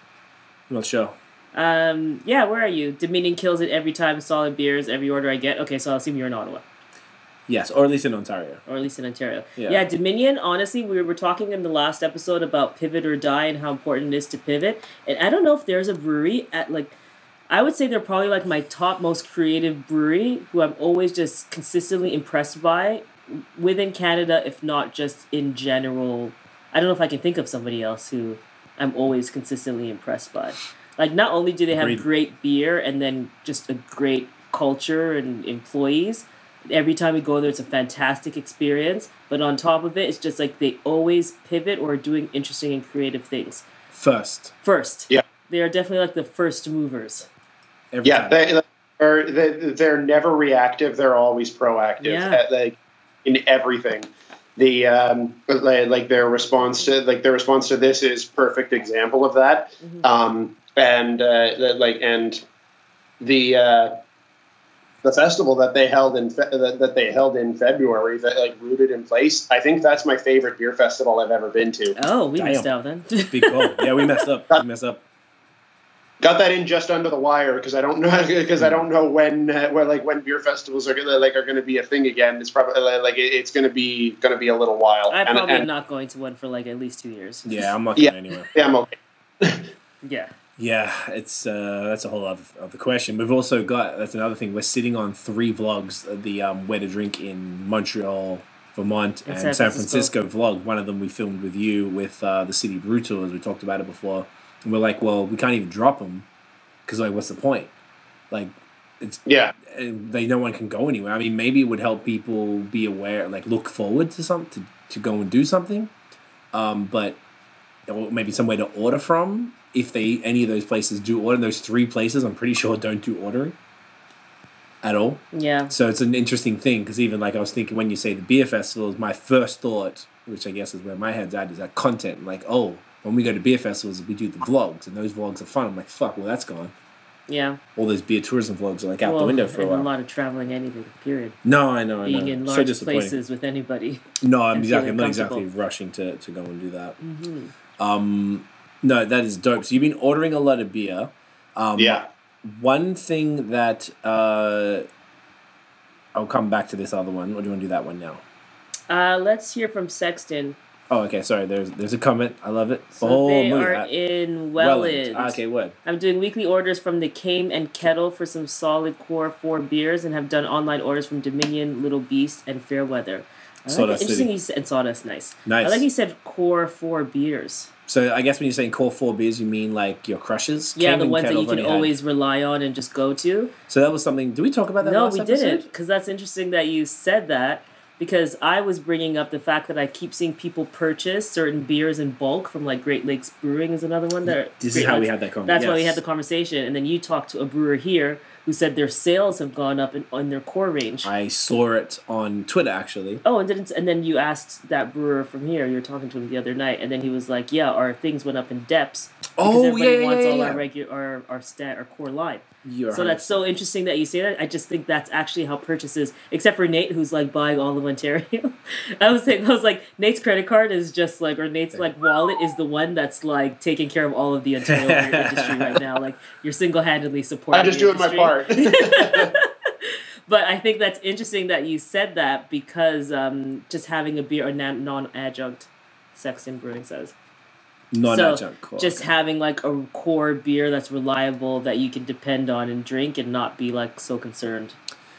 I'm not sure. Um, yeah, where are you? Dominion kills it every time. Solid beers, every order I get. Okay, so I'll assume you're in Ottawa, Yes, or at least in Ontario. or at least in Ontario. Yeah. Yeah, Dominion. Honestly, we were talking in the last episode about pivot or die and how important it is to pivot. And I don't know if there's a brewery at like. I would say they're probably like my top most creative brewery, who I'm always just consistently impressed by within Canada, if not just in general. I don't know if I can think of somebody else who I'm always consistently impressed by. Like, not only do they have Agreed. great beer and then just a great culture and employees, Every time we go there, it's a fantastic experience. But on top of it, it's just like they always pivot or are doing interesting and creative things. First, First, Yeah. they are definitely like the first movers. every Yeah, time. they, they're, they- they're never reactive. They're always proactive. Yeah. At, like in everything. The um, like, like their response to like their response to this is perfect example of that. Mhm. Um, and uh, the- like and the uh, the festival that they held in fe- that, that they held in February that like rooted in place. I think that's my favorite beer festival I've ever been to. Oh, we Damn. missed out then. Big call. Yeah, we messed up. We messed up. got that in just under the wire because I don't know because I don't know when uh, when like when beer festivals are gonna like are gonna be a thing again. It's probably like it- it's gonna be gonna be a little while. I'm And- probably and- not going to one for like at least two years. Yeah, I'm not Yeah. anywhere. Yeah, I'm okay. Yeah. Yeah, it's uh, that's a whole other, other question. We've also got that's another thing. We're sitting on three vlogs: uh, the um, Where to Drink in Montreal, Vermont, And and San San Francisco. Francisco vlog. One of them we filmed with you with uh, the City Brew Tour, as we talked about it before. And we're like, well, we can't even drop them because like, what's the point? Like, it's Yeah, uh, they no one can go anywhere. I mean, maybe it would help people be aware, like look forward to some to, to go and do something. Um, but or maybe somewhere to order from if they any of those places do order. Those three places, I'm pretty sure don't do ordering at all. Yeah. So it's an interesting thing because even like I was thinking when you say the beer festivals, my first thought, which I guess is where my head's at, is that content. Like, oh, when we go to beer festivals, we do the vlogs, and those vlogs are fun. I'm like, fuck, well that's gone. Yeah. All those beer tourism vlogs are like out well, the window for a while. a lot of traveling anything, period. No, I know, I Being know. in large disappointing. places with anybody. No, I'm exactly. I'm not exactly rushing to, to go and do that. hmm Um, no, that is dope. So you've been ordering a lot of beer. Um, yeah. One thing that uh, I'll come back to this other one. Or do you want to do that one now? Uh, let's hear from Sexton. Oh, okay. Sorry. There's there's a comment. I love it. So oh, they look are that. in Welland. Welland. Ah, Okay, what? I'm doing weekly orders from the Came and Kettle for some solid core four beers, and have done online orders from Dominion, Little Beast, and Fairweather. I like Sawdust. Interesting. City. He said, and Sawdust, nice. Nice. I like he said core four beers. So I guess when you're saying core four beers, you mean like your crushes? Yeah, King the ones that you can always rely on and just go to. So that was something. Did we talk about that? No, we episode? didn't, because that's interesting that you said that. Because I was bringing up the fact that I keep seeing people purchase certain beers in bulk from like Great Lakes Brewing is another one. That This is how we had that conversation. That's why we had the conversation, and then you talked to a brewer here who said their sales have gone up in, on their core range. I saw it on Twitter actually. Oh, and then and then you asked that brewer from here. You were talking to him the other night, and then he was like, "Yeah, our things went up in depths Oh everybody yeah, yeah, wants yeah, all yeah. our regular our our stat our core line." You're So that's so interesting that you say that. I just think that's actually how purchases, except for Nate, who's like buying all of Ontario. I was saying, I was like, Nate's credit card is just like, or Nate's like wallet is the one that's like taking care of all of the Ontario industry right now. Like you're single handedly supporting. I'm just the doing my part. But I think that's interesting that you said that because um, just having a beer, or non adjunct, Sexton Brewing says. Non-adjunct. Cool, Just okay. having like a core beer that's reliable that you can depend on and drink and not be like so concerned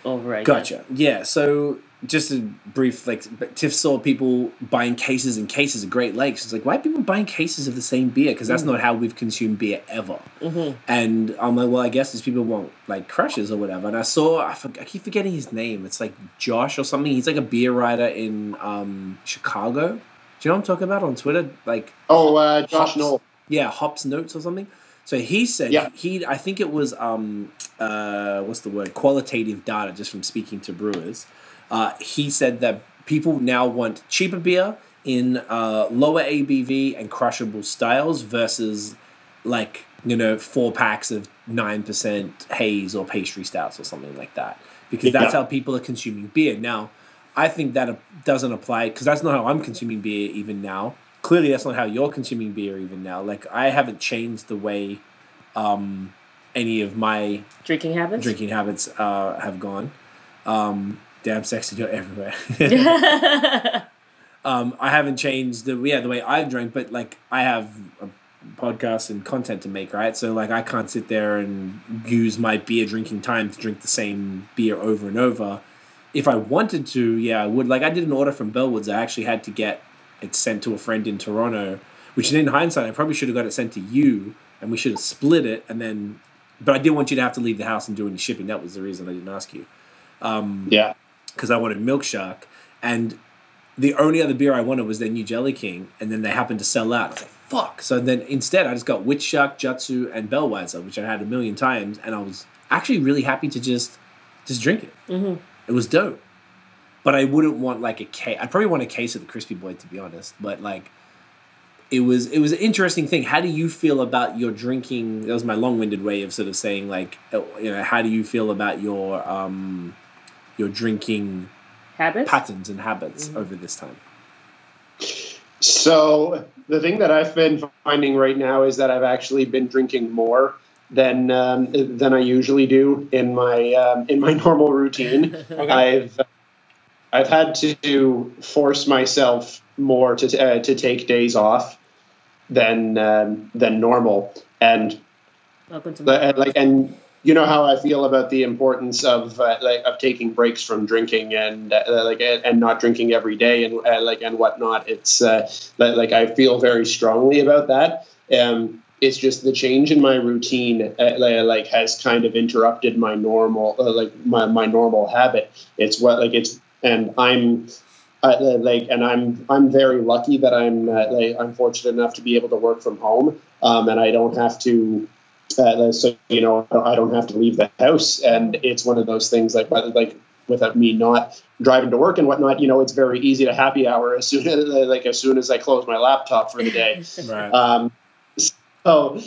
over it. Gotcha. Yeah. So just a brief like Tiff saw people buying cases and cases of Great Lakes. It's like why are people buying cases of the same beer? Because that's not how we've consumed beer ever. Mhm. And I'm like, well, I guess these people want like crushes or whatever. And I saw I, for, I keep forgetting his name. It's like Josh or something. He's like a beer writer in um, Chicago. Do you know what I'm talking about on Twitter? Like oh, uh, Josh Hops. Yeah, Hops Notes or something. So he said Yeah. he I think it was um uh what's the word qualitative data just from speaking to brewers. Uh, he said that people now want cheaper beer in uh, lower ABV and crushable styles versus like you know four packs of nine percent haze or pastry stouts or something like that because that's Yeah. how people are consuming beer now. I think that doesn't apply because that's not how I'm consuming beer even now. Clearly, that's not how you're consuming beer even now. Like I haven't changed the way um, any of my Drinking habits? drinking habits uh, have gone. Um, damn, sexy, you're everywhere. um, I haven't changed the yeah the way I've drank, but like I have a podcast and content to make, right? So like I can't sit there and use my beer drinking time to drink the same beer over and over. If I wanted to, yeah, I would. Like I did an order from Bellwoods. I actually had to get it sent to a friend in Toronto, which in hindsight I probably should have got it sent to you, and we should have split it. And then, but I didn't want you to have to leave the house and do any shipping. That was the reason I didn't ask you. Um, Yeah. because I wanted Milk Shark, and the only other beer I wanted was their new Jelly King, and then they happened to sell out. I was like, fuck. So then instead, I just got Witch Shark, Jutsu, and Bellweiser, which I had a million times, and I was actually really happy to just just drink it. Mhm. It was dope. But I wouldn't want like a case. I'd probably want a case of the Crispy Boy to be honest. But like, it was it was an interesting thing. How do you feel about your drinking? That was my long-winded way of sort of saying like, uh, you know, how do you feel about your um your drinking Habits? patterns and habits over this time? So the thing that I've been finding right now is that I've actually been drinking more than um, than I usually do in my um, in my normal routine. I've I've had to force myself more to uh, to take days off than um, than normal, and uh, like and you know how I feel about the importance of uh, like of taking breaks from drinking and uh, like and and not drinking every day and uh, like and whatnot. It's uh, like I feel very strongly about that. Um, it's just the change in my routine uh, like has kind of interrupted my normal uh, like my, my normal habit. It's what like it's and I'm uh, like and I'm I'm very lucky that I'm uh, like I'm fortunate enough to be able to work from home um, and I don't have to uh, so you know I don't have to leave the house and it's one of those things like like without me not driving to work and whatnot you know it's very easy to happy hour as soon as like as soon as I close my laptop for the day Right. um, so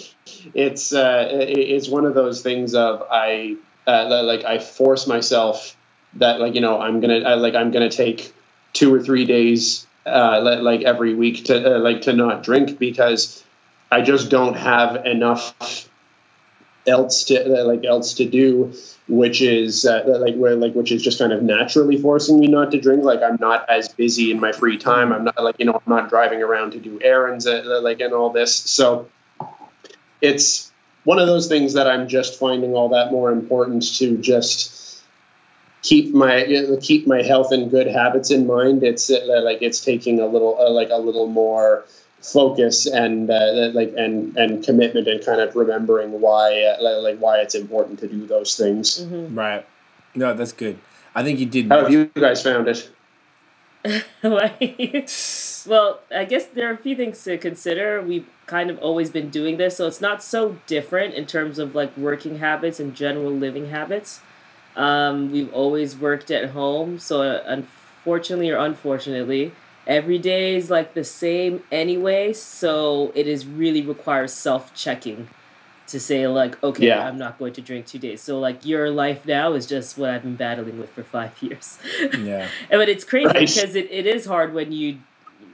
it's uh, it's one of those things of I uh, like I force myself that like you know I'm gonna I, like I'm gonna take two or three days uh, like every week to uh, like to not drink because I just don't have enough else to uh, like else to do which is uh, like where like which is just kind of naturally forcing me not to drink. Like i'm not as busy in my free time. I'm not like you know i'm not driving around to do errands uh, like and all this. So it's one of those things that i'm just finding all that more important to just keep my keep my health and good habits in mind it's uh, like it's taking a little uh, like a little more focus and uh, like and and commitment and kind of remembering why uh, like why it's important to do those things. Mm-hmm. Right. No, that's good. I think you did. How have you guys found it? Like, well, I guess there are a few things to consider. We've kind of always been doing this, so it's not so different in terms of like working habits and general living habits. Um, we've always worked at home, so uh, unfortunately or unfortunately, every day is like the same anyway. So it is really requires self checking to say like, okay, Yeah. I'm not going to drink two days. So like your life now is just what I've been battling with for five years. Yeah. And- But it's crazy Right. because it, it is hard when you,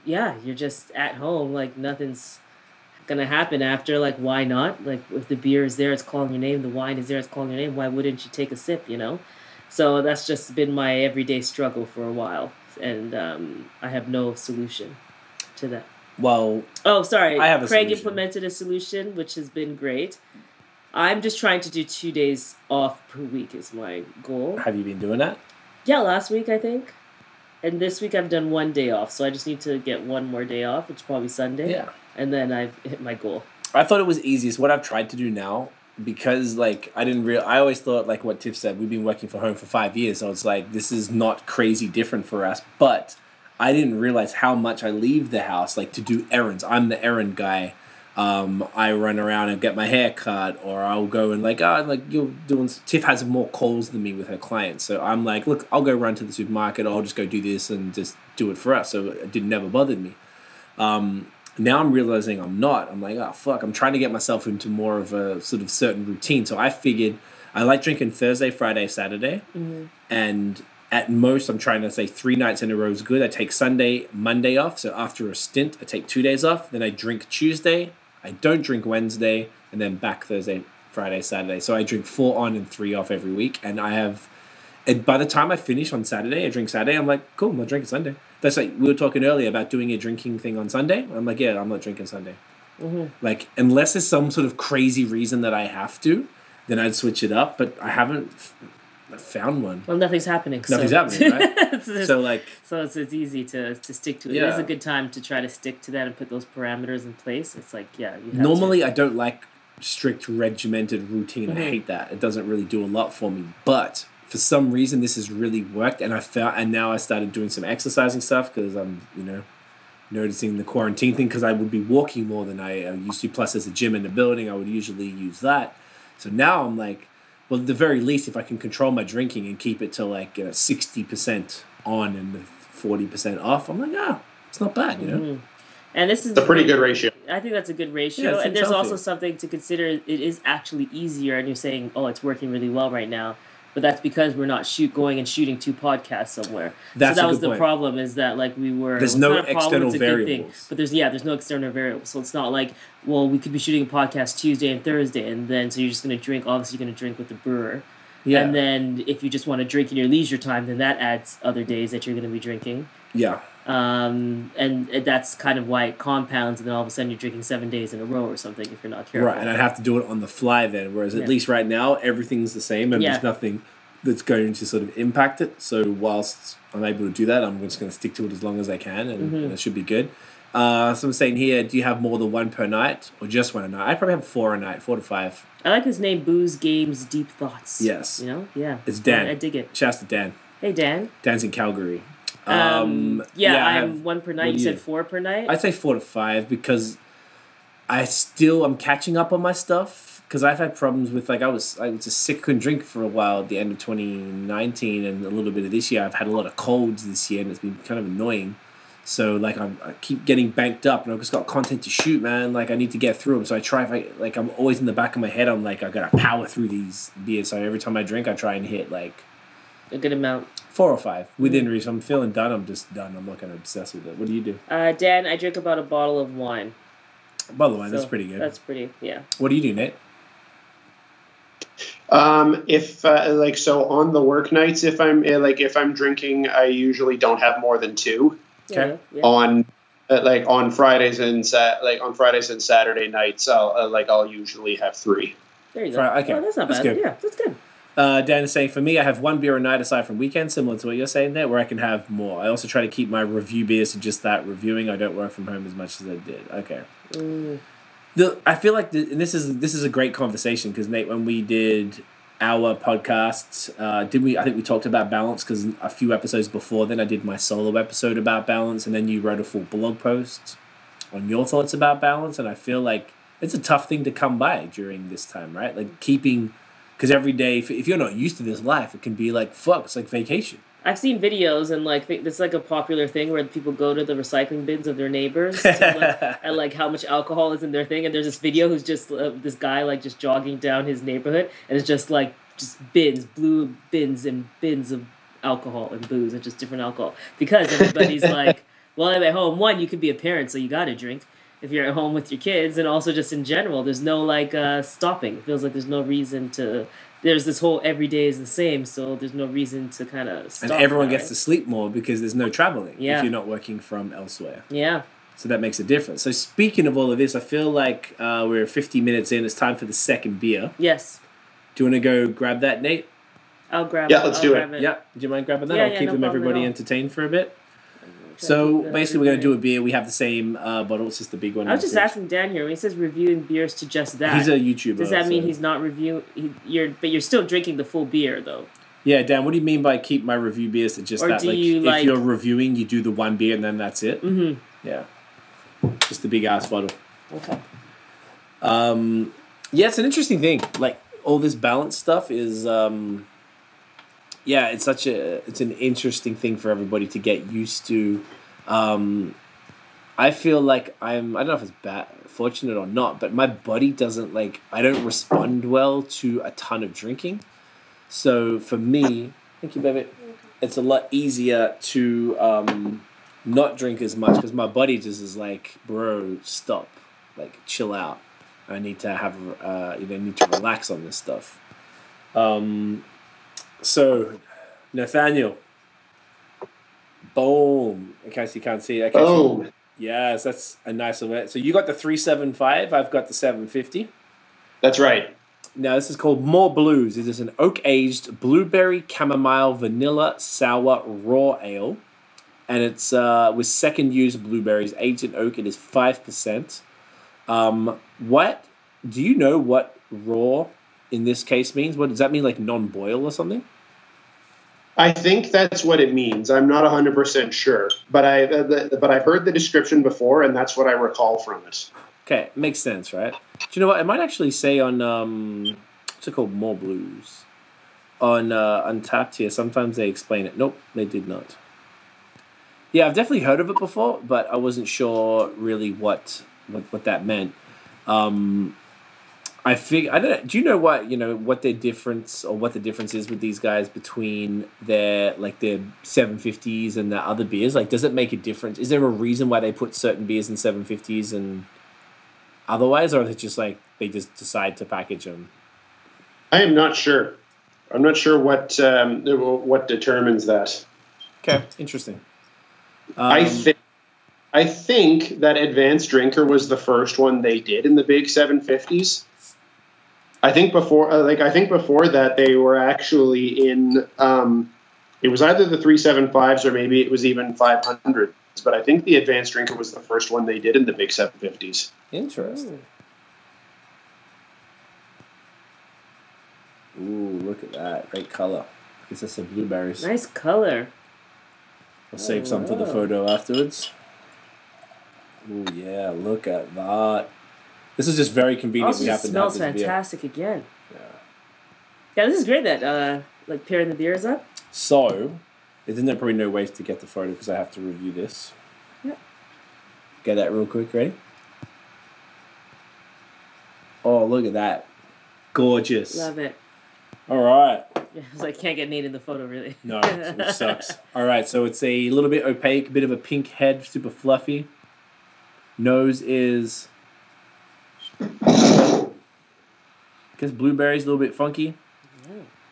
yeah, you're just at home. Like nothing's gonna happen after. Like why not? Like if the beer is there, it's calling your name. The wine is there, it's calling your name. Why wouldn't you take a sip? You know. So that's just been my everyday struggle for a while, and um, I have no solution to that. Well, Oh, sorry. I have a Craig solution. implemented a solution, which has been great. I'm just trying to do two days off per week is my goal. have you been doing that? Yeah, last week I think. And this week I've done one day off, so I just need to get one more day off, which is probably Sunday. Yeah. And then I've hit my goal. I thought it was easiest. What I've tried to do now, because like I didn't real, I always thought like what Tiff said. We've been working from home for five years, so it's like this is not crazy different for us. But I didn't realize how much I leave the house like to do errands. I'm the errand guy. Um, I run around and get my hair cut, or I'll go and like, oh, like you're doing. Tiff has more calls than me with her clients, so I'm like, look, I'll go run to the supermarket. Or I'll just go do this and just do it for us. So it didn't never bothered me um, now I'm realizing I'm not. I'm like, oh fuck, I'm trying to get myself into more of a sort of certain routine. So I figured I like drinking Thursday, Friday, Saturday, mm-hmm. and at most I'm trying to say three nights in a row is good. I take Sunday, Monday off. So after a stint, I take two days off. Then I drink Tuesday. I don't drink Wednesday, and then back Thursday, Friday, Saturday. So I drink four on and three off every week, and I have. And by the time I finish on Saturday, I drink Saturday. I'm like, cool, I'm not drinking Sunday. That's like we were talking earlier about doing a drinking thing on Sunday. I'm like, yeah, I'm not drinking Sunday. Mm-hmm. Like unless there's some sort of crazy reason that I have to, then I'd switch it up. But I haven't found one. Well, nothing's happening. Nothing's so. happening, right? so So like, so it's, it's easy to, to stick to it. Yeah. It is a good time to try to stick to that and put those parameters in place. It's like, yeah, you have normally I don't like strict regimented routine. I Mhm. hate that. It doesn't really do a lot for me. But for some reason this has really worked, and I felt, and now I started doing some exercising stuff because I'm, you know, noticing the quarantine thing because I would be walking more than I uh, used to. Plus, there's a gym in the building, I would usually use that. So now I'm like, well, at the very least, if I can control my drinking and keep it to like sixty percent on and forty percent off, I'm like, ah, it's not bad, you know. Mhm. And this is It's a pretty good ratio. I think that's a good ratio. it and there's healthy. also something to consider. It is actually easier, and you're saying, "Oh, it's working really well right now," but that's because we're not shoot going and shooting two podcasts somewhere. That's so that was the point. problem. Is that like we were? There's no a problem, external good thing. variables. but there's yeah, there's no external variables. So it's not like well, we could be shooting a podcast Tuesday and Thursday, and then so you're just gonna drink. Obviously, you're gonna drink with the brewer. Yeah, And then if you just want to drink in your leisure time, then that adds other days that you're going to be drinking. yeah, Um, and that's kind of why it compounds, and then all of a sudden you're drinking seven days in a row or something if you're not careful. right. And I'd have to do it on the fly then. Whereas Yeah. at least right now everything's the same, and Yeah. there's nothing that's going to sort of impact it. So whilst I'm able to do that, I'm just going to stick to it as long as I can, and, Mhm. and it should be good. Uh, someone's saying here, do you have more than one per night or just one a night? I probably have four a night, four to five. I like his name, Booze Games Deep Thoughts. Yes. You know? Yeah. It's Dan. I, I dig it. Shouts to Dan. Hey, Dan. Dan's in Calgary. Um, yeah, I I'm have- one per night. You said four per night? I'd say four to five because I still I'm catching up on my stuff because I've had problems with like I was I was just sick couldn't drink for a while at the end of 2019 and a little bit of this year. I've had a lot of colds this year and it's been kind of annoying. So like I'm, I keep getting banked up and I've just got content to shoot man. Like I need to get through them so I try if I like I'm always in the back of my head I'm like I gotta power through these beers. So every time I drink I try and hit like a good amount. four or five within reason I'm feeling done I'm just done I'm not gonna obsess with it what do you do Uh, Dan, I drink about a bottle of wine. by the way that's So pretty good That's pretty, yeah. what do you do Nate Um, if uh, like so on the work nights, if I'm uh, like if I'm drinking, I usually don't have more than two. Okay. Yeah, yeah. On uh, like on Fridays and sat like on Fridays and Saturday nights, I'll uh, like I'll usually have three. There you go. Right, okay. Oh, that's not That's bad. good. Yeah, that's good. Uh, Dan is saying, for me, I have one beer a night aside from weekends, similar to what you're saying there, where I can have more. I also try to keep my review beers to just that reviewing. I don't work from home as much as I did. Okay. Mm. The I feel like the, and this is this is a great conversation because Nate, when we did our podcasts, uh, did we? I think we talked about balance because a few episodes before then, I did my solo episode about balance, and then you wrote a full blog post on your thoughts about balance, and I feel like it's a tough thing to come by during this time, right? Like keeping because every day, if, if you're not used to this life, it can be like fuck. It's like vacation. I've seen videos and like it's like a popular thing where people go to the recycling bins of their neighbors to look at like how much alcohol is in their thing. And there's this video who's just uh, this guy like just jogging down his neighborhood and it's just like just bins, blue bins and bins of alcohol and booze and just different alcohol because everybody's like, well, I'm at home. One, you could be a parent, so you got to drink if you're at home with your kids, and also just in general, there's no like uh, stopping. It feels like there's no reason to. There's this whole every day is the same, so there's no reason to kind of stop. And everyone that, gets to sleep more because there's no traveling Yeah. if you're not working from elsewhere. Yeah. So that makes a difference. So speaking of all of this, I feel like uh, we're 50 minutes in. It's time for the second beer. Yes. Do you want to go grab that, Nate? I'll grab. It. Yeah, let's I'll do it. grab Yeah. Do you mind grabbing that? Yeah, I'll yeah, keep no them everybody entertained for a bit. So basically, we're going to do a beer. We have the same uh, bottle. It's just the big one. I was just asking Dan here when he says reviewing beers to just that. He's a YouTuber. does that mean so- he's not reviewing? He, you're, but you're still drinking the full beer though. Yeah, Dan. What do you mean by keep my review beers to just Or that? like, you, if like- you're reviewing, you do the one beer and then that's it. Mm-hmm. Yeah. Just the big ass bottle. Okay. Um, yeah, it's an interesting thing. Like all this balance stuff is, um, yeah, it's such a it's an interesting thing for everybody to get used to. Um, I feel like I'm I don't know if it's bad fortunate or not, but my body doesn't like I don't respond well to a ton of drinking. So for me, thank you, baby. It's a lot easier to um, not drink as much because my body just is like, bro, stop, like chill out. I need to have uh, you know need to relax on this stuff. Um, so Nathaniel, boom. In case you can't see, so- Boom. Yes, that's a nice event. So you got the three seven five. I've got the seven fifty. That's right. Now this is called More Blues. It is an oak aged blueberry chamomile vanilla sour raw ale, and it's uh, with second use blueberries aged in oak. It is five percent. Um, what do you know? What raw in this case means? What does that mean? Like non boil or something? I think that's what it means. I'm not 100% sure, but I uh, the, but I've heard the description before, and that's what I recall from it. Okay, makes sense, right? Do you know what? It might actually say on um, what's it called? More blues on uh, Untappd here. Sometimes they explain it. Nope, they did not. Yeah, I've definitely heard of it before, but I wasn't sure really what what, what that meant. Um, I think I don't know. Do you know what you know what their difference or what the difference is with these guys between their like their seven fifties and their other beers? Like, does it make a difference? Is there a reason why they put certain beers in seven fifties and otherwise, or is it just like they just decide to package them? I am not sure. I'm not sure what um, what determines that. Okay, interesting. I Um, think I think that Advanced Drinker was the first one they did in the big 750s. I think before, uh, like I think before that, they were actually in. Um, it was either the 375s or maybe it was even 500s. But I think the Advanced Drinker was the first one they did in the big 750s. Interesting. Ooh, look at that. Great color. Gives us some blueberries. Nice color. I'll save some for the photo afterwards. Ooh, yeah, look at that. This is just very convenient. Also, we happen to have smells this beer. fantastic again. Yeah. Yeah, this is great that uh, like pairing the beers up. So, isn't there probably no ways to get the photo because I have to review this? Yep. Get that real quick, ready? Oh, look at that. Gorgeous. Love it. All right. Yeah, like can't get Nate in the photo really. No, it sucks. All right, so it's a little bit opaque, a bit of a pink head, super fluffy. Nose is. I guess blueberries, a little bit funky.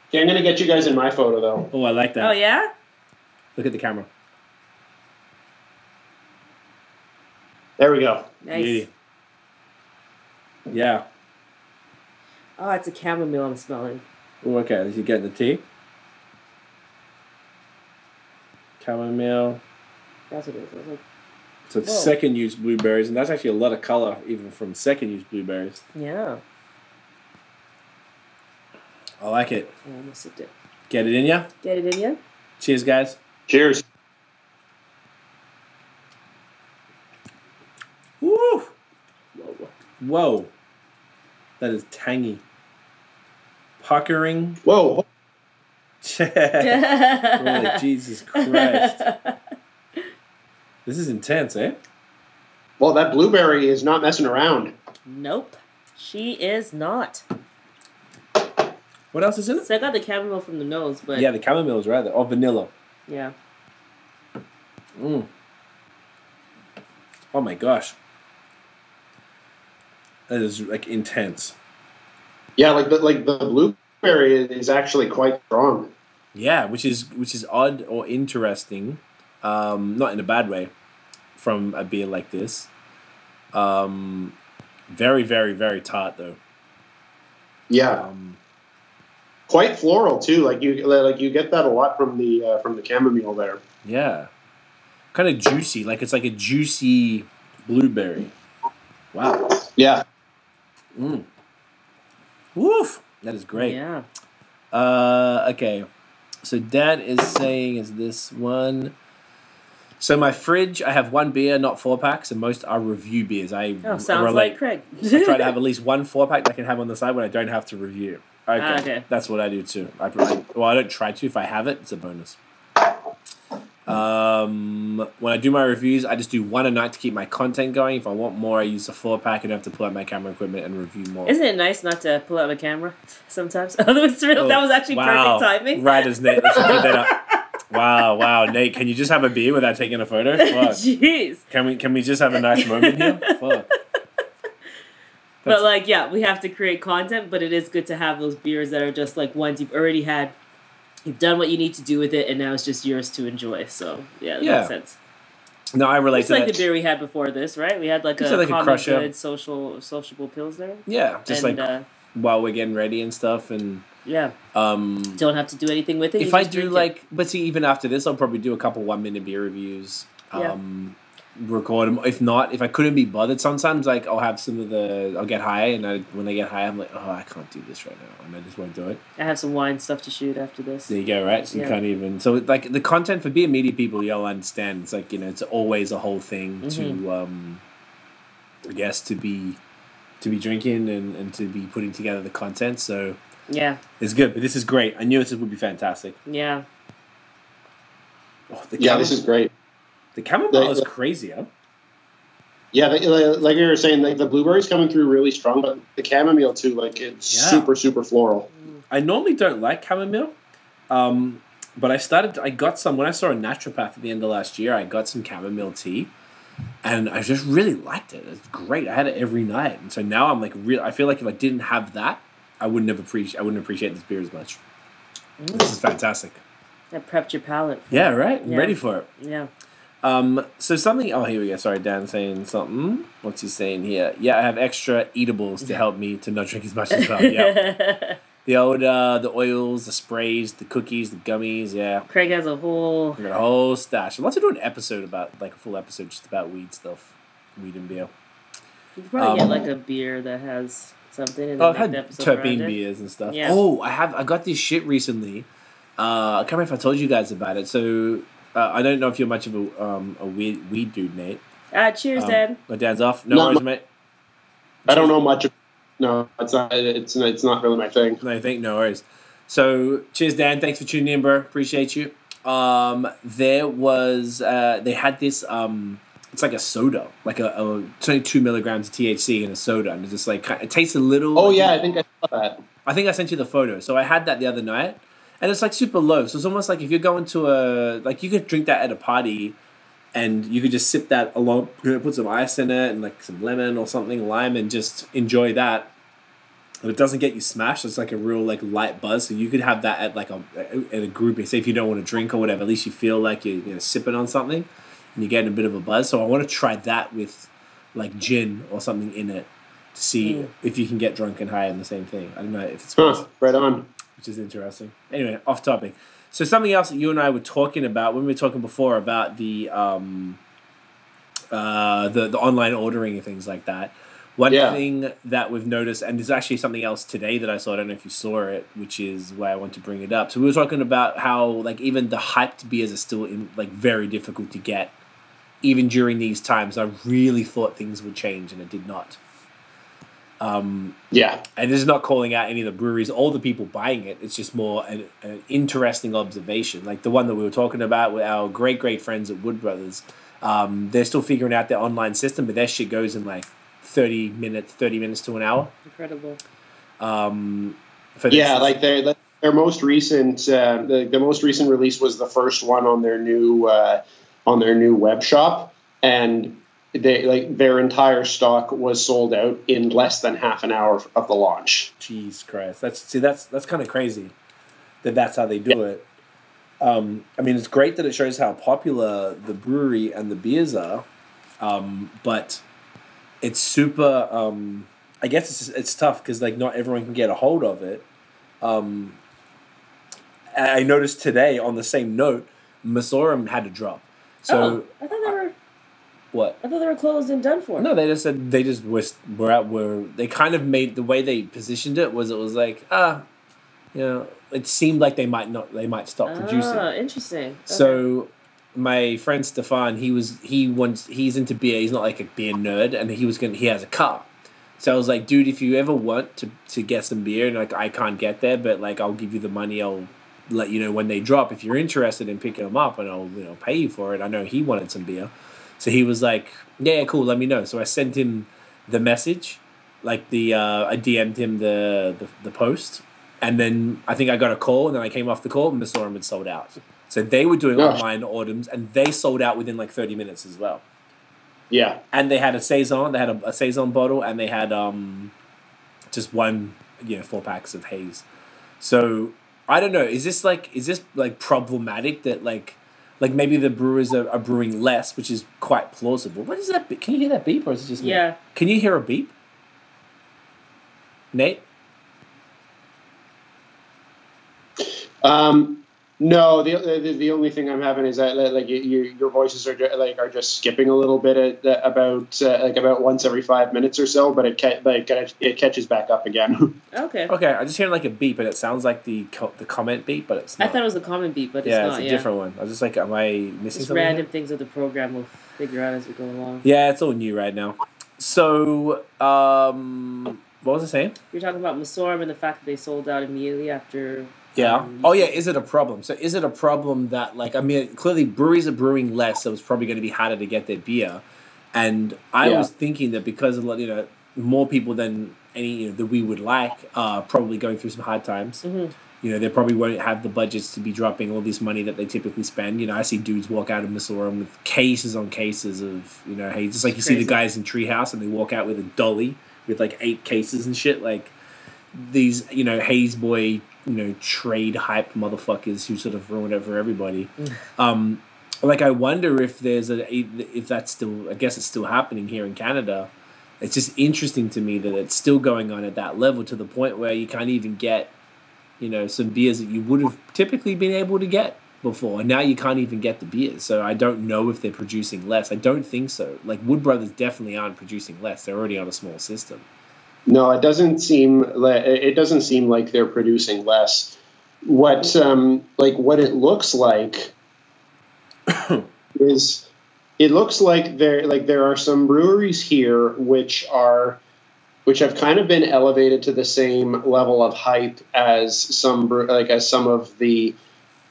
Okay, I'm gonna get you guys in my photo though. Oh, I like that. Oh yeah. Look at the camera. There we go. Nice. Beauty. Yeah. Oh, it's a chamomile I'm smelling. Oh, okay. You're getting the tea. Chamomile. That's what it is. I was like, So it's Whoa. second use blueberries, and that's actually a lot of color, even from second use blueberries. yeah. I like it. I almost sipped it. Get it in ya. Get it in ya? Cheers, guys. Cheers. Woo! Whoa. Whoa. That is tangy. Puckering. Whoa. Holy Jesus Christ. This is intense, eh? Well, that blueberry is not messing around. Nope. She is not. What else is in it? So I got the chamomile from the nose, but Yeah, the chamomile is rather there. Or vanilla. yeah. Mm. Oh my gosh. That is like intense. Yeah, like the like the blueberry is actually quite strong. Yeah, which is which is odd or interesting, um, not in a bad way, from a beer like this. Um, very, very, very tart though. Yeah, Um, quite floral too. Like you like you get that a lot from the uh, from the chamomile there. yeah, kind of juicy. Like it's like a juicy blueberry. Wow. Yeah. Mm. Woof. That is great. Yeah. Uh, okay. So Dan is saying is this one. So my fridge, I have one beer, not four packs, and most are review beers. I Oh, sounds relate. like Craig. I try to have at least one four pack that I can have on the side when I don't have to review. Okay, Ah, okay. that's what I do too. I, I well, I don't try to. If I have it, it's a bonus. Um, when I do my reviews, I just do one a night to keep my content going. If I want more, I use a four pack and I have to pull out my camera equipment and review more. Isn't it nice not to pull out the camera sometimes? that was real. that was actually Oh, wow. perfect timing. Right as Nate. Let's put that up. Wow, wow, Nate, can you just have a beer without taking a photo? Fuck. Jeez. Can we can we just have a nice moment here? Fuck. But like, yeah, we have to create content, but it is good to have those beers that are just like ones you've already had. You've done what you need to do with it, and now it's just yours to enjoy. So yeah, that Yeah. makes sense. No, I relate It's to like that. the beer we had before this, right? We had like a like a crusher. good social sociable pills there. yeah, just and like uh, while we're getting ready and stuff, and yeah, um, don't have to do anything with it. if I do drink it. like, but see, even after this, I'll probably do a couple one minute beer reviews. Yeah. Um, record them. If not, if I couldn't be bothered, sometimes like I'll have some of the I'll get high, and I, when I get high, I'm like, oh, I can't do this right now, and I just won't do it. I have some wine stuff to shoot after this. There you go, right? So you can't even. So like the content for being media people, y'all understand. It's like you know, it's always a whole thing Mm-hmm. to, um, I guess, to be, to be drinking and, and to be putting together the content. So Yeah, it's good, but this is great. I knew this would be fantastic. yeah. Oh, the Yeah, this is great. the chamomile the- is crazy, huh? Yeah, like, like you were saying, like the blueberries coming through really strong, but the chamomile too, like it's Yeah. super super floral. I normally don't like chamomile, um, but I started. I got some when I saw a naturopath at the end of last year. I got some chamomile tea, and I just really liked it. It's great. I had it every night, and so now I'm like real. I feel like if I didn't have that, I wouldn't have appreciate. I wouldn't appreciate this beer as much. This is fantastic. That prepped your palate. Yeah, right. I'm Yeah. ready for it. Yeah. Um, so something. Oh, here we go. Sorry, Dan saying something. What's he saying here? Yeah, I have extra eatables to help me to not drink as much as well. Yeah. The old uh, the oils, the sprays, the cookies, the gummies, yeah. Craig has a whole. Got a whole stash. I'd love to do an episode about like a full episode just about weed stuff. Weed and beer. You could probably Um, get like a beer that has something in Oh, I've the had episode terpene beers and stuff. Yeah. Oh, I have I got this shit recently. Uh, I can't remember if I told you guys about it. So uh, I don't know if you're much of a um, a weed weed dude, Nate. Ah, cheers, Um, Dad. My dad's off. No Not worries, mu- mate. I don't know much. No, it's not. It's it's not really my thing. No, thank no worries. So cheers, Dan. Thanks for tuning in, bro. Appreciate you. Um, there was uh, they had this um, it's like a soda, like a, a twenty two milligrams of THC in a soda, and it's just like it tastes a little. Oh yeah, I think I saw that. I think I sent you the photo. So I had that the other night, and it's like super low. So it's almost like if you're going to a like you could drink that at a party, and you could just sip that along, you know, put some ice in it and like some lemon or something, lime, and just enjoy that. And it doesn't get you smashed. It's like a real like light buzz. So you could have that at like a at a group. Say if you don't want to drink or whatever, at least you feel like you're you know, sipping on something, and you're getting a bit of a buzz. So I want to try that with like gin or something in it to see Mm. if you can get drunk and high in the same thing. I don't know if it's Huh, right on. which is interesting. Anyway, off topic. So something else that you and I were talking about when we were talking before about the um, uh, the the online ordering and things like that. One Yeah. thing that we've noticed, and there's actually something else today that I saw. I don't know if you saw it, which is why I want to bring it up. So we were talking about how like even the hyped beers are still in, like very difficult to get, even during these times. I really thought things would change, and it did not. Um, Yeah, and this is not calling out any of the breweries or the people buying it. It's just more an, an interesting observation, like the one that we were talking about with our great great friends at Wood Brothers. Um, they're still figuring out their online system, but their shit goes in like thirty minutes, thirty minutes to an hour. Incredible. Um, for yeah. this- Like their their most recent uh, the the most recent release was the first one on their new uh, on their new web shop, and they like their entire stock was sold out in less than half an hour of the launch. Jesus Christ, that's see that's that's kind of crazy that that's how they do it. Um, I mean, it's great that it shows how popular the brewery and the beers are, um, but it's super. Um, I guess it's it's tough because like not everyone can get a hold of it. Um, I noticed today on the same note, Masorum had to drop. So oh, I thought they were. What? I thought they were closed and done for. No, they just said they just were were out where they kind of made the way they positioned it was it was like ah, you know, it seemed like they might not they might stop producing. Ah, interesting. Okay. So my friend Stefan, he was he wants he's into beer. He's not like a beer nerd, and he was gonna he has a car. So I was like, dude, if you ever want to to get some beer, and like I can't get there, but like I'll give you the money. I'll let you know when they drop if you're interested in picking them up, and I'll you know pay you for it. I know he wanted some beer, so he was like, yeah, cool, let me know. So I sent him the message, like the uh, I DM'd him the, the the post, and then I think I got a call, and then I came off the call, and the store had sold out. So they were doing Gosh. online orders, and they sold out within like thirty minutes as well. Yeah, And they had a saison, they had a, a saison bottle, and they had um, just one, you know, four packs of haze. So I don't know. Is this like is this like problematic that like like maybe the brewers are, are brewing less, which is quite plausible. What is that? be- Can you hear that beep, or is it just me? Yeah. Can you hear a beep? Nate. um, No, the, the the only thing I'm having is that like you, your voices are like are just skipping a little bit at, about uh, like about once every five minutes or so, but it ca- like it catches back up again. Okay. Okay, I just hear like a beep, and it sounds like the co- the comment beep, but it's I thought it was a comment beep, but it's yeah, not. it's a yeah. different one. I was just like, am I missing Just something? random here? things that the program will figure out as we go along. Yeah, it's all new right now. So, um, what was I saying? You're talking about Masorum and the fact that they sold out immediately after. Yeah. um, Oh yeah. Is it a problem? So is it a problem that like I mean clearly breweries are brewing less, so it's probably going to be harder to get their beer. And I Yeah. was thinking that because a lot, you know, more people than any you know, that we would like are probably going through some hard times. Mhm. You know, they probably won't have the budgets to be dropping all this money that they typically spend. You know, I see dudes walk out of Missouri with cases on cases of, you know, hey, just like you see the guys in Treehouse and they walk out with a dolly with like eight cases and shit. Like these, you know, Hayes boy, you know, trade hype motherfuckers who sort of ruin it for everybody. Um, like I wonder if there's a if that's still I guess it's still happening here in Canada. It's just interesting to me that it's still going on at that level to the point where you can't even get, you know, some beers that you would have typically been able to get before. And now you can't even get the beers. So I don't know if they're producing less. I don't think so. Like Wood Brothers definitely aren't producing less. They're already on a small system. No, it doesn't seem it doesn't seem like they're producing less. What um, like what it looks like is it looks like there like there are some breweries here which are which have kind of been elevated to the same level of hype as some like as some of the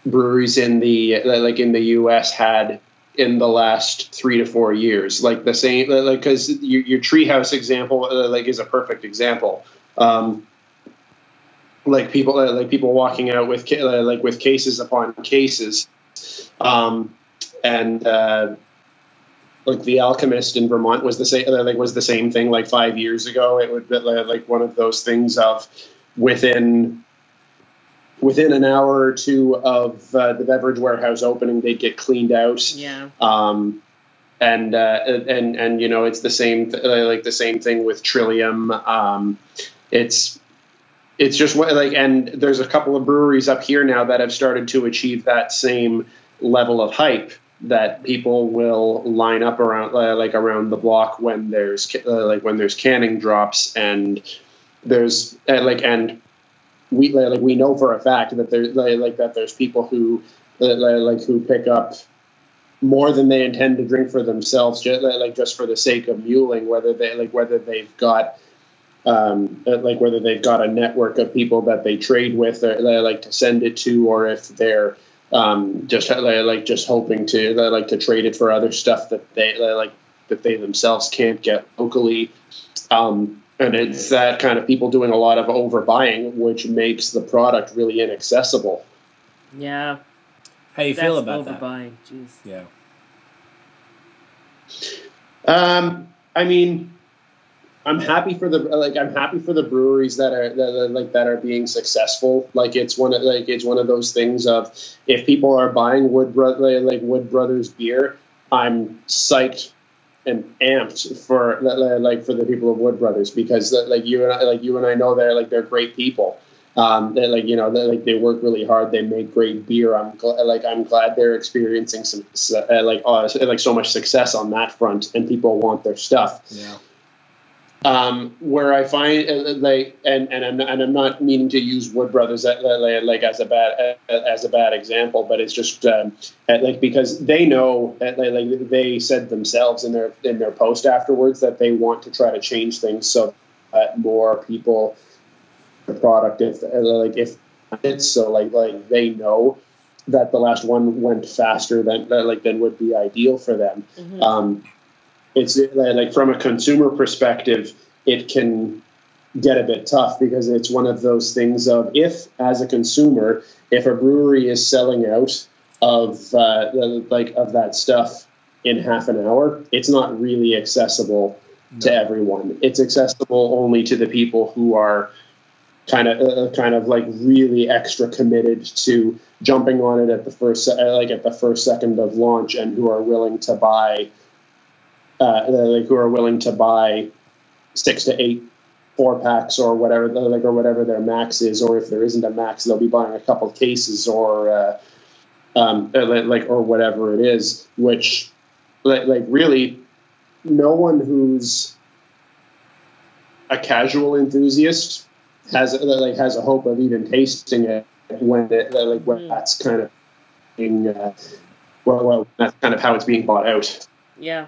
breweries in the like in the U.S. had in the last three to four years. Like the same, like because your, your treehouse example, uh, like is a perfect example. Um, like people, uh, like people walking out with uh, like with cases upon cases, um, and uh, like the Alchemist in Vermont was the same. uh, Like was the same thing. Like five years ago, it would be uh, like one of those things of within within an hour or two of uh, the beverage warehouse opening, they'd get cleaned out. Yeah. Um, and uh, and and you know it's the same th- uh, like the same thing with Trillium. Um, it's it's just what like and there's a couple of breweries up here now that have started to achieve that same level of hype that people will line up around uh, like around the block when there's uh, like when there's canning drops and there's uh, like and we like we know for a fact that there's like that there's people who uh, like who pick up more than they intend to drink for themselves, just, like just for the sake of muling, whether they like whether they've got um, like whether they've got a network of people that they trade with, or like to send it to, or if they're um, just like just hoping to like to trade it for other stuff that they like that they themselves can't get locally. Um, and it's that kind of people doing a lot of overbuying, which makes the product really inaccessible. Yeah. How you That's feel about that? overbuying. Jeez. Yeah. Um, I mean, I'm happy for the like I'm happy for the breweries that are that are, like that are being successful. Like it's one of like it's one of those things of if people are buying Wood Brother like Wood Brothers beer, I'm psyched and amped for like for the people of Wood Brothers because like you and I, like you and I know they're like they're great people. Um, they like you know like they work really hard. They make great beer. I'm gl- like I'm glad they're experiencing some uh, like uh, like so much success on that front, and people want their stuff. Yeah. Um, where I find uh, like and and I'm, and I'm not meaning to use Wood Brothers uh, like like as a bad uh, as a bad example, but it's just um, uh, like because they know uh, like they said themselves in their in their post afterwards that they want to try to change things so that more people the product if uh, like if it's so like like they know that the last one went faster than uh, like than would be ideal for them. Mhm. Um, it's like from a consumer perspective, it can get a bit tough because it's one of those things of if as a consumer, if a brewery is selling out of uh, like of that stuff in half an hour, it's not really accessible to everyone. It's accessible only to the people who are kind of uh, kind of like really extra committed to jumping on it at the first uh, like at the first second of launch and who are willing to buy uh, like who are willing to buy six to eight four packs or whatever like or whatever their max is or if there isn't a max they'll be buying a couple cases or uh, um, uh, like or whatever it is, which like, like really no one who's a casual enthusiast has like has a hope of even tasting it when it, like when Mm. that's kind of being uh, well, well that's kind of how it's being bought out. Yeah.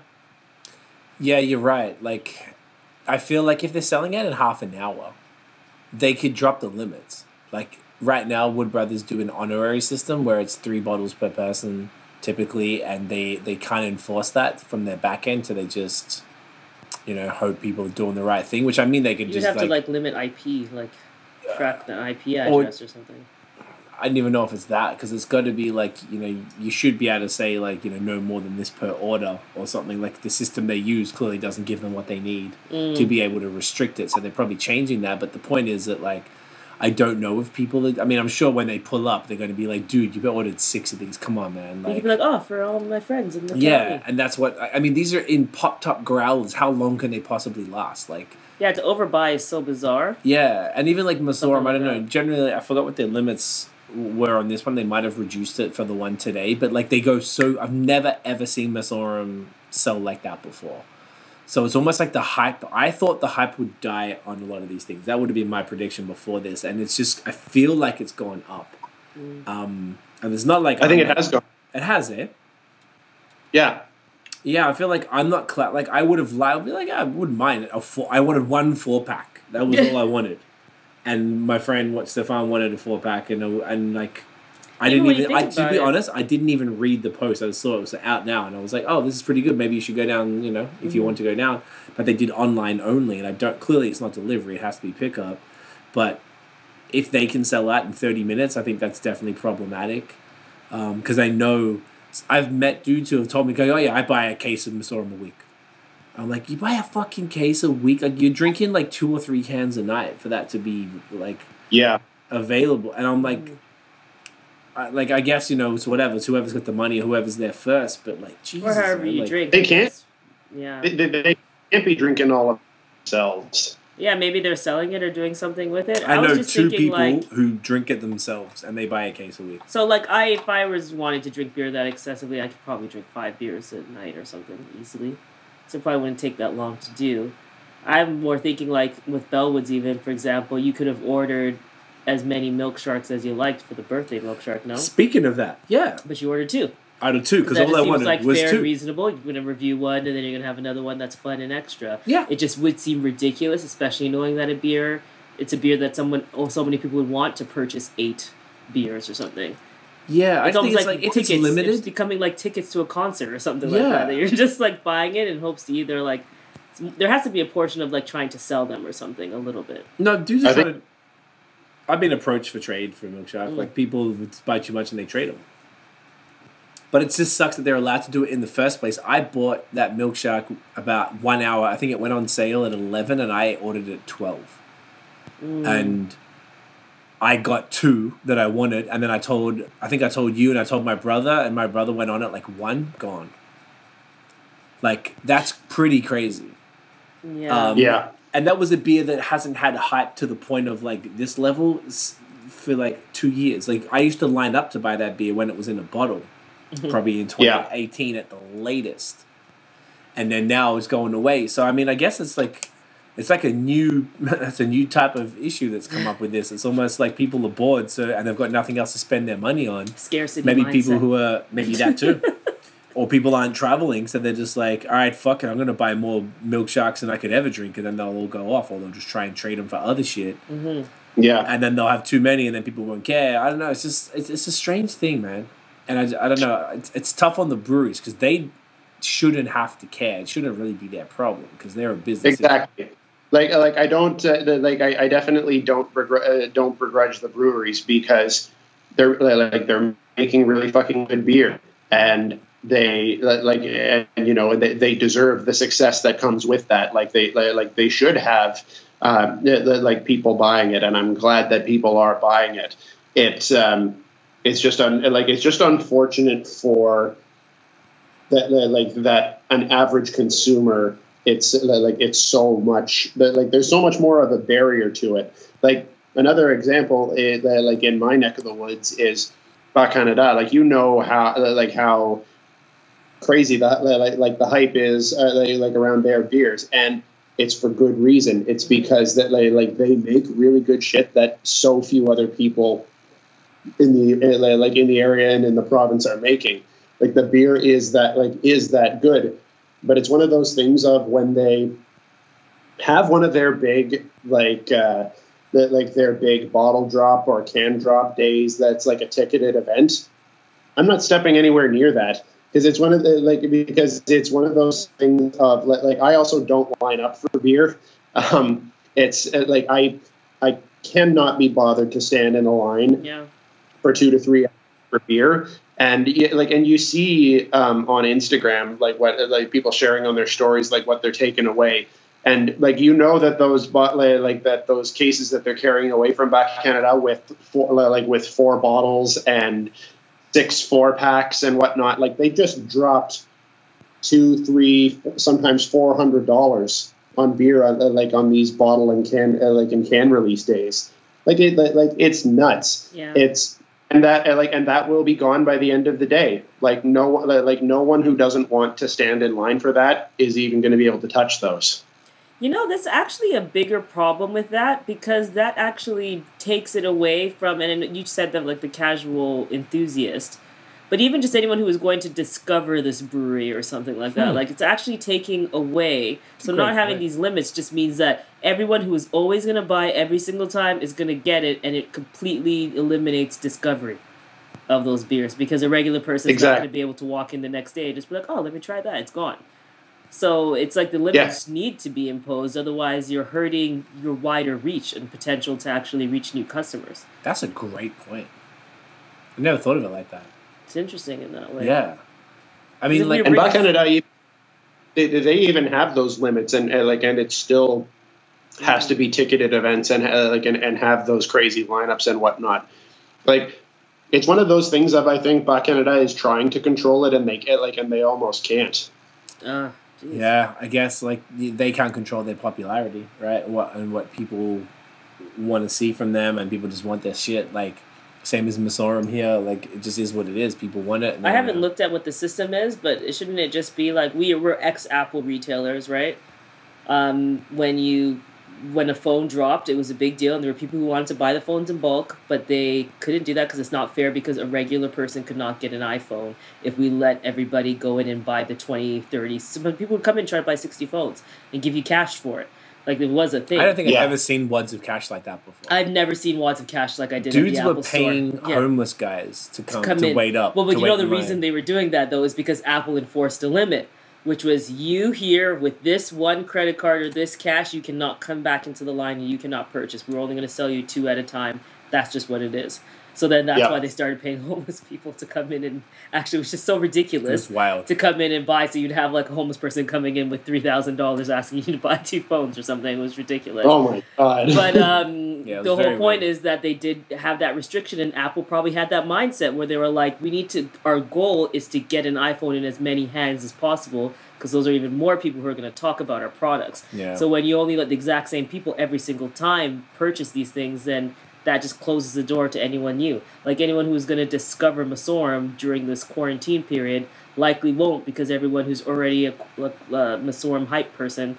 Yeah, you're right. Like, I feel like if they're selling it in half an hour, they could drop the limits. Like right now, Wood Brothers do an honorary system where it's three bottles per person typically, and they they can't enforce that from their back end, so they just you know hope people are doing the right thing. Which I mean, they could You'd just have like, to like limit IP, like track the IP or- address or something. I don't even know if it's that because it's got to be like you know you should be able to say like you know no more than this per order or something. Like the system they use clearly doesn't give them what they need Mm. to be able to restrict it so they're probably changing that. But the point is that like I don't know if people I mean I'm sure when they pull up they're going to be like dude you've ordered six of these. Come on man. Like could be like, oh, for all my friends in the yeah and that's what I mean these are in pop top growlers how long can they possibly last? Like Yeah, to overbuy is so bizarre. yeah, and even like Messorem, I don't know. Generally, I forgot what their limits were on this one. They might have reduced it for the one today, but like they go so. I've never ever seen Messorem sell like that before. So it's almost like the hype. I thought the hype would die on a lot of these things. That would have been my prediction before this, and it's just I feel like it's gone up. Mm. Um, and it's not like I think I'm it has gone. It has it. Yeah, Yeah, I feel like I'm not cla- like I would have li- I'd be like I wouldn't mind it. A four, I wanted one four pack. That was all I wanted. And my friend, what Stefan wanted a four pack, and and like I Even didn't even. I, to be it- honest, I didn't even read the post. I just saw it was out now, and I was like, oh, this is pretty good. Maybe you should go down. You know, if you Mhm. want to go down. But they did online only, and I don't. Clearly, it's not delivery. It has to be pickup. But if they can sell that in 30 minutes, I think that's definitely problematic. Because I know I've met dudes who have told me, "Go, oh yeah, I buy a case of Messorem a week." I'm like, you buy a fucking case a week? Like you're drinking like two or three cans a night for that to be like yeah. available, and I'm like. I, like I guess you know it's whatever. It's whoever's got the money, or whoever's there first. But like Jesus, Or however man, you like- drink. They can't. Yeah. They, they, they can't be drinking all of themselves. Yeah, maybe they're selling it or doing something with it. I, was know just two thinking, people like, who drink it themselves and they buy a case a week. So like I if I was wanting to drink beer that excessively, I could probably drink five beers at night or something easily. So it probably wouldn't take that long to do. I'm more thinking like with Bellwoods even, for example, you could have ordered as many milk sharks as you liked for the birthday milk shark, no? Speaking of that, yeah, But you ordered two. out of two because all I seems wanted like was fair two. and reasonable. You're gonna review one and then you're gonna have another one that's fun and extra. Yeah. It just would seem ridiculous, especially knowing that a beer it's a beer that someone oh so many people would want to purchase eight beers or something. Yeah, I It's think almost it's like, like it's tickets. limited. It's becoming like tickets to a concert or something like that. That you're just like buying it in hopes to either like. There has to be a portion of like trying to sell them or something a little bit. No, dudes are I think- trying to. I've been approached for trade for Milk Shark. Mm. Like people would buy too much and they trade them. But it just sucks that they're allowed to do it in the first place. I bought that milkshake about one hour. I think it went on sale at eleven, and I ordered it at twelve. Mm. And I got two that I wanted, and then I told I think I told you, and I told my brother, and my brother went on it like one gone. Like that's pretty crazy. yeah. Um, Yeah. and that was a beer that hasn't had hype to the point of like this level for like two years. Like I used to line up to buy that beer when it was in a bottle, probably in Yeah. 2018 at the latest, and then now it's going away. So I mean, I guess it's like it's like a new it's a new type of issue that's come up with this. It's almost like people are bored, so and they've got nothing else to spend their money on. Scarcity. Maybe mindset. people who are maybe that too. Or people aren't traveling, so they're just like, all right, fuck it, I'm gonna buy more milk sharks than I could ever drink, and then they'll all go off, or they'll just try and trade them for other shit, Mhm. Yeah. and then they'll have too many, and then people won't care. I don't know. It's just it's, it's a strange thing, man. And I, I don't know. It's, it's tough on the breweries because they shouldn't have to care. It shouldn't really be their problem because they're a business. Exactly. Like, like I don't uh, like I, I definitely don't begr- uh, don't begrudge the breweries because they're like they're making really fucking good beer. And they like and you know they, they deserve the success that comes with that. Like they like they should have um, like people buying it. And I'm glad that people are buying it. It's um it's just un, like it's just unfortunate for that like that an average consumer it's like it's so much like there's so much more of a barrier to it like another example is that like in my neck of the woods is Bas Canada, like you know how like how crazy that like like the hype is uh, like, like around their beers, and it's for good reason. It's because that like, like they make really good shit that so few other people in the uh, like in the area and in the province are making. Like the beer is that like is that good, but it's one of those things of when they have one of their big like uh, that like their big bottle drop or can drop days that's like a ticketed event. I'm not stepping anywhere near that because it's one of the like because it's one of those things of like, like I also don't line up for beer. Um, it's uh, like I I cannot be bothered to stand in a line Yeah. for two to three hours for beer. And like, and you see um, on Instagram, like what, like people sharing on their stories, like what they're taking away, and like you know that those, like, like that those cases that they're carrying away from Bas Canada with four, like with four bottles and six four packs and whatnot, like they just dropped two, three, sometimes four hundred dollars on beer, uh, like on these bottle and can, uh, like in can release days. Like it, like it's nuts Yeah. it's and that like and that will be gone by the end of the day. Like no like no one who doesn't want to stand in line for that is even going to be able to touch those. You know, that's actually a bigger problem with that because that actually takes it away from, and you said that like the casual enthusiast, but even just anyone who is going to discover this brewery or something like that, Hmm. like it's actually taking away. So Great not having these limits just means that everyone who is always going to buy every single time is going to get it, and it completely eliminates discovery of those beers because a regular person is not going to be able to walk in the next day and just be like, oh, let me try that. It's gone. So it's like the limits need to be imposed, otherwise you're hurting your wider reach and potential to actually reach new customers. That's a great point. I never thought of it like that. It's interesting in that way. yeah. I mean, like, your and Bring- Bas Canada e- they, they even have those limits and, and like and it still has to be ticketed events and uh, like and, and have those crazy lineups and whatnot like it's one of those things of I think Bas Canada is trying to control it and they get like and they almost can't Ah, jeez. yeah, I guess like they can't control their popularity, right? What and what people want to see from them, and people just want their shit. Like same as Messorem here, like it just is what it is. People want it. I haven't looked at what the system is, but it, shouldn't it just be like we we're ex Apple retailers, right? Um, when you when a phone dropped, it was a big deal, and there were people who wanted to buy the phones in bulk, but they couldn't do that because it's not fair because a regular person could not get an iPhone if we let everybody go in and buy the 20, 30. Some people would come in and try to buy 60 phones and give you cash for it. Like it was a thing. I don't think Yeah. I've ever seen wads of cash like that before. I've never seen wads of cash like I did at Dudes the were Apple paying store. Yeah. homeless guys to come, come to in. wait up. Well, but you know the in line. reason they were doing that though is because Apple enforced a limit, which was you here with this one credit card or this cash, you cannot come back into the line and you cannot purchase. We're only going to sell you two at a time. That's just what it is. So then that's Yeah. why they started paying homeless people to come in and actually, it was just so It ridiculous was wild. to come in and buy. So you'd have like a homeless person coming in with three thousand dollars asking you to buy two phones or something. It was ridiculous oh my god but um, Yeah, the whole point weird. is that they did have that restriction, and Apple probably had that mindset where they were like, "We need to. Our goal is to get an iPhone in as many hands as possible, because those are even more people who are going to talk about our products. Yeah. So when you only let the exact same people every single time purchase these things, then that just closes the door to anyone new. Like anyone who's going to discover Messorem during this quarantine period likely won't, because everyone who's already a, a, a Messorem hype person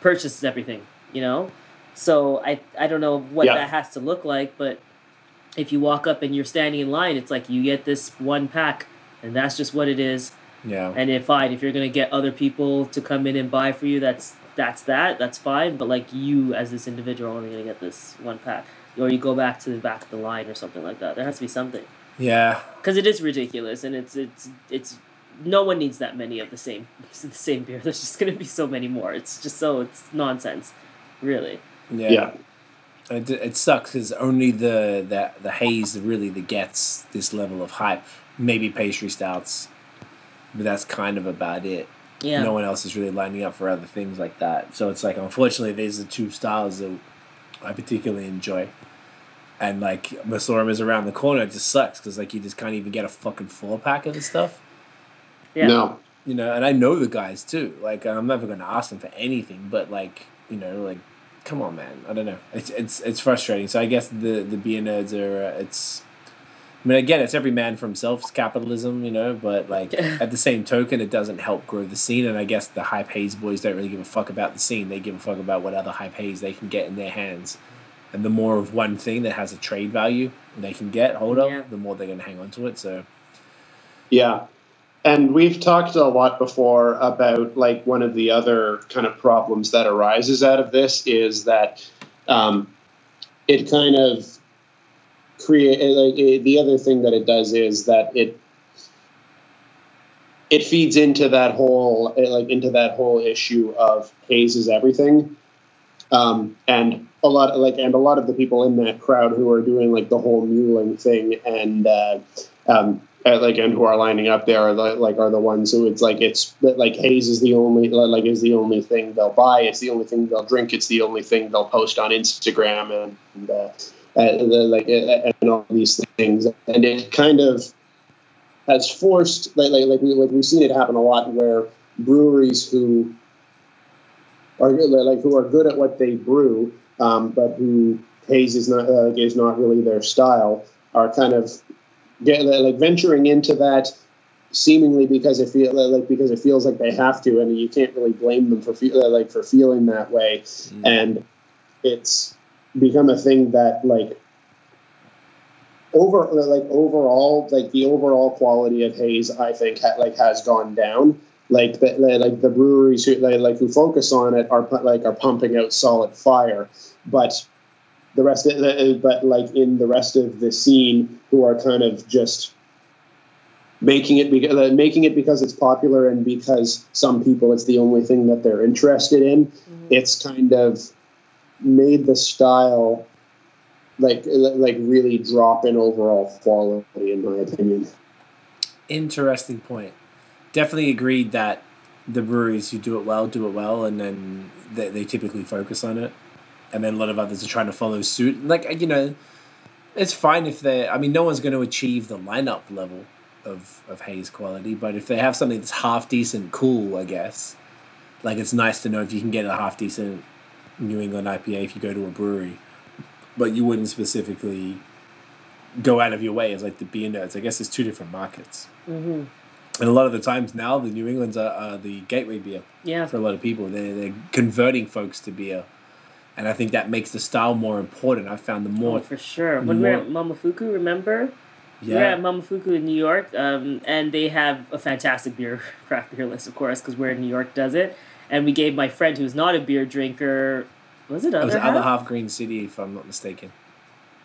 purchases everything. You know. So I I don't know what Yeah. that has to look like, but if you walk up and you're standing in line, it's like you get this one pack, and that's just what it is. yeah. And if fine, if you're gonna get other people to come in and buy for you, that's that's that. That's fine. But like you as this individual, are only gonna get this one pack, or you go back to the back of the line or something like that. There has to be something yeah. because it is ridiculous, and it's it's it's no one needs that many of the same the same beer. There's just gonna be so many more. It's just so it's nonsense, really. Yeah. yeah It, it sucks because only the, the the haze really that gets this level of hype. Maybe pastry stouts, but that's kind of about it. Yeah. No one else is really lining up for other things like that. So it's like, unfortunately, these are two styles that I particularly enjoy. And like Messorem is around the corner. It just sucks because like you just can't even get a fucking four pack of the stuff. Yeah. no You know, and I know the guys too. Like I'm never gonna ask them for anything, but like you know, like come on, man. I don't know. It's it's it's frustrating. So I guess the the beer nerds are uh, it's I mean, again, it's every man for himself. It's capitalism, you know. But like at the same token, it doesn't help grow the scene. And I guess the high pays boys don't really give a fuck about the scene. They give a fuck about what other high pays they can get in their hands. And the more of one thing that has a trade value they can get hold of, Yeah. the more they're going to hang on to it. So Yeah. And we've talked a lot before about like one of the other kind of problems that arises out of this is that um, it kind of create like it, the other thing that it does is that it it feeds into that whole eh, like into that whole issue of haze is everything. Um, and a lot like and a lot of the people in that crowd who are doing like the whole muling thing and uh, um, like and who are lining up there are the, like are the ones who it's like it's like haze is the only like is the only thing they'll buy it's the only thing they'll drink it's the only thing they'll post on Instagram and, and uh, uh, the, like and all these things. And it kind of has forced like like like, we, like we've seen it happen a lot where breweries who are like who are good at what they brew um, but who haze is not uh, is not really their style are kind of get, like venturing into that seemingly because it feel like because it feels like they have to and you can't really blame them for feel, like for feeling that way. And it's become a thing that like over like overall like the overall quality of haze i think ha- like has gone down. Like the, like the breweries who like, who focus on it are like are pumping out solid fire. But the rest of the, but like in the rest of the scene who are kind of just making it because uh, making it because it's popular and because some people it's the only thing that they're interested in mm-hmm. it's kind of made the style like like really drop in overall quality in my opinion interesting point. Definitely agreed that the breweries who do it well do it well, and then they, they typically focus on it, and then a lot of others are trying to follow suit. Like you know, it's fine if they. I mean, no one's going to achieve the lineup level of of haze quality, but if they have something that's half decent, cool, I guess. Like it's nice to know if you can get a half decent New England IPA if you go to a brewery, but you wouldn't specifically go out of your way as like the beer nerds. I guess it's two different markets. hmm And a lot of the times now, the New England's are, are the gateway beer Yeah. for a lot of people. They're, they're converting folks to beer. And I think that makes the style more important. I've found the Oh, more. for sure. When we we're at more- Momofuku, remember? We We're yeah. at Momofuku in New York, um, and they have a fantastic beer craft beer list, of course, because where in New York does it. And we gave my friend who's not a beer drinker, was it It other was the half? other half Green City, if I'm not mistaken.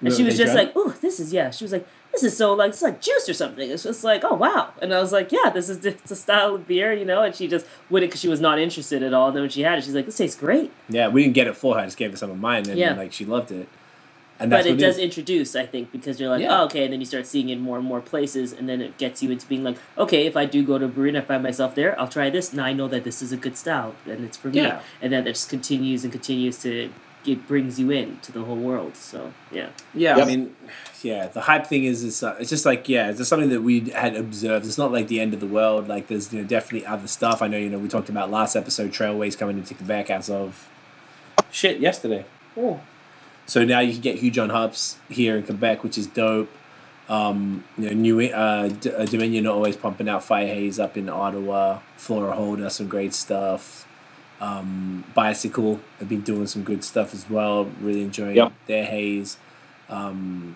And she was just like, "Oh, this is yeah." She was like, "This is so like it's like juice or something." It's just like, "Oh wow!" And I was like, "Yeah, this is it's a style of beer, you know." And she just wouldn't because she was not interested at all. And then when she had it, she's like, "This tastes great." Yeah, we didn't get it for her. I just gave her some of mine, and Yeah. like she loved it. And But it does is. introduce, I think, because you're like, Yeah. oh, okay, and then you start seeing it in more and more places, and then it gets you into being like, okay, if I do go to a brewery and I find myself there, I'll try this. Now I know that this is a good style, and it's for me. Yeah. And then it just continues and continues to, it brings you in to the whole world. So, yeah. Yeah, Yep. I mean, yeah, the hype thing is, is uh, it's just like, yeah, it's just something that we had observed. It's not like the end of the world. Like, there's you know definitely other stuff. I know, you know, we talked about last episode, Trailways coming into Quebec as of shit yesterday. Oh. So now you can get huge on hubs here in Quebec, which is dope. Um, you know, New uh, D- uh, Dominion are always pumping out Fire Haze up in Ottawa. Flora Hall does some great stuff. Um, Bicycle have been doing some good stuff as well. Really enjoying Yep. their haze. Um,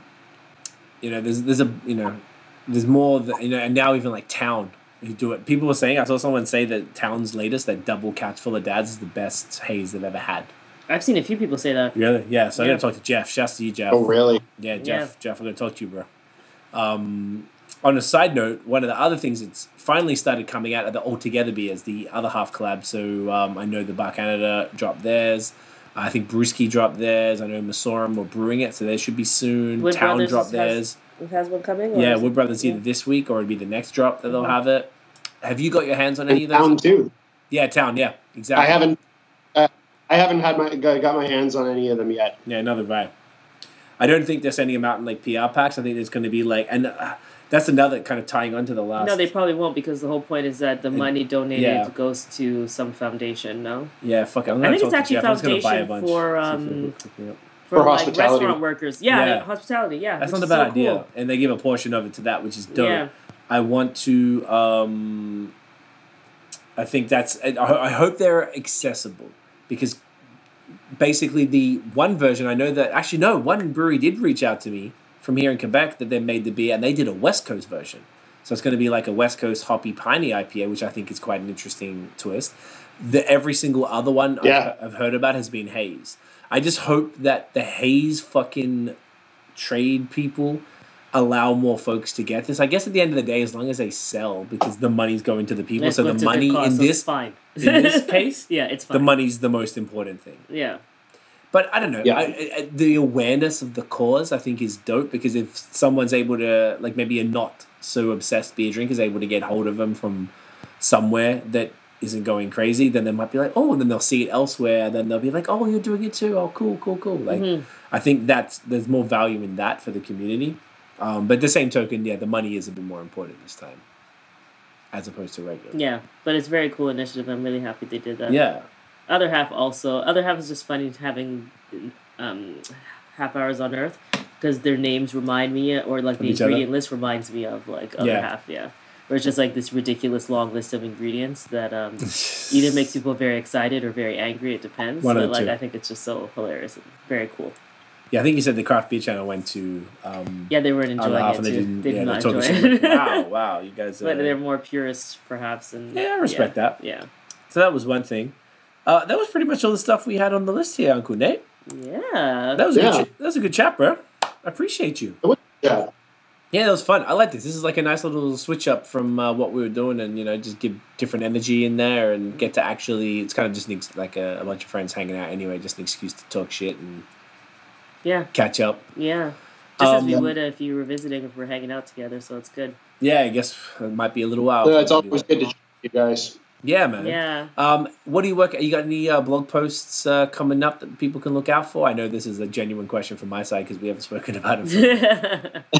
you know, there's there's a you know, there's more that, you know, and now even like Town who do it. People were saying I saw someone say that Town's latest, that double catch full of dads, is the best haze they've ever had. I've seen a few people say that. Really? Yeah. So I'm gonna talk to Jeff. Shouts to you, Jeff. oh really Yeah, Jeff. Jeff, I'm gonna talk to you, bro. Um, on a side note, one of the other things that's finally started coming out are the Altogether beers, the other half collab. So um, I know the Bas Canada dropped theirs. I think Brewski dropped theirs. I know Messorem were brewing it, so they should be soon. Wood Town Brothers dropped has- theirs. It has one coming? or Yeah, is Wood it- Brothers either this week or it'd be the next drop that they'll have it. Have you got your hands on any of and those? down too Yeah, Town. Yeah, exactly. i haven't i haven't had my got got my hands on any of them yet Yeah, another vibe. I don't think they're sending them out in like PR packs. I think there's going to be like, and uh, that's another kind of tying onto the last. No, they probably won't because the whole point is that the money donated yeah. goes to some foundation, no? Yeah, fuck it. I'm I gonna think it's talk to actually Jeff. I'm buy a foundation bunch. for, um, it'll hook me up. for, For like restaurant workers. Yeah, Yeah. hospitality. Yeah, That's not a bad so idea, cool. and they give a portion of it to that, which is dope. Yeah. I want to. Um, I think that's. I, I hope they're accessible because basically the one version I know that actually no one brewery did reach out to me from here in Quebec that they made the beer and they did a West Coast version. So it's going to be like a West Coast hoppy piney IPA, which I think is quite an interesting twist. The every single other one Yeah. I've, I've heard about has been haze. I just hope that the haze fucking trade people allow more folks to get this. I guess at the end of the day, as long as they sell, because the money's going to the people. Let's so the money cost, in this fine. in this case, yeah, it's fine. the money's the most important thing. yeah, But I don't know. Yeah. I, I, the awareness of the cause, I think, is dope because if someone's able to, like, maybe a not so obsessed beer drinker is able to get hold of them from somewhere that isn't going crazy, then they might be like, oh, and then they'll see it elsewhere, and then they'll be like, oh, you're doing it too. Oh, cool, cool, cool. Like, Mhm. I think that's there's more value in that for the community. Um, but the same token, yeah, the money is a bit more important this time, as opposed to regular. yeah. But it's a very cool initiative. I'm really happy they did that. Yeah. Other half also. Other half is just funny having um, half hours on Earth because their names remind me, or like the other? ingredient list reminds me of like other Yeah. half. Yeah. Where it's just like this ridiculous long list of ingredients that um, either makes people very excited or very angry. It depends. One but like two. I think it's just so hilarious and very cool. Yeah, I think you said the craft beer channel went to um, Yeah, they weren't other enjoying it and too. they didn't. They yeah, did not enjoy it. Like, wow, wow, you guys. Uh, but they're more purists, perhaps, and Yeah, I respect yeah, that. Yeah, So that was one thing. Uh, that was pretty much all the stuff we had on the list here, Uncle Nate. yeah. That was a Yeah. good. Ch- that was a good chat, bro. I appreciate you. Yeah. Yeah, that was fun. I like this. This is like a nice little switch up from uh, what we were doing, and you know, just give different energy in there, and get to actually. It's kind of just an ex- like a, a bunch of friends hanging out anyway, just an excuse to talk shit and yeah, catch up. yeah. Just as we Um, would if you were visiting, if we're hanging out together. So it's good. Yeah, I guess it might be a little while. Yeah, it's before we do always good to chat you guys. Yeah, man. Yeah. Um, what do you work? You got any uh, blog posts uh, coming up that people can look out for? I know this is a genuine question from my side because we haven't spoken about it.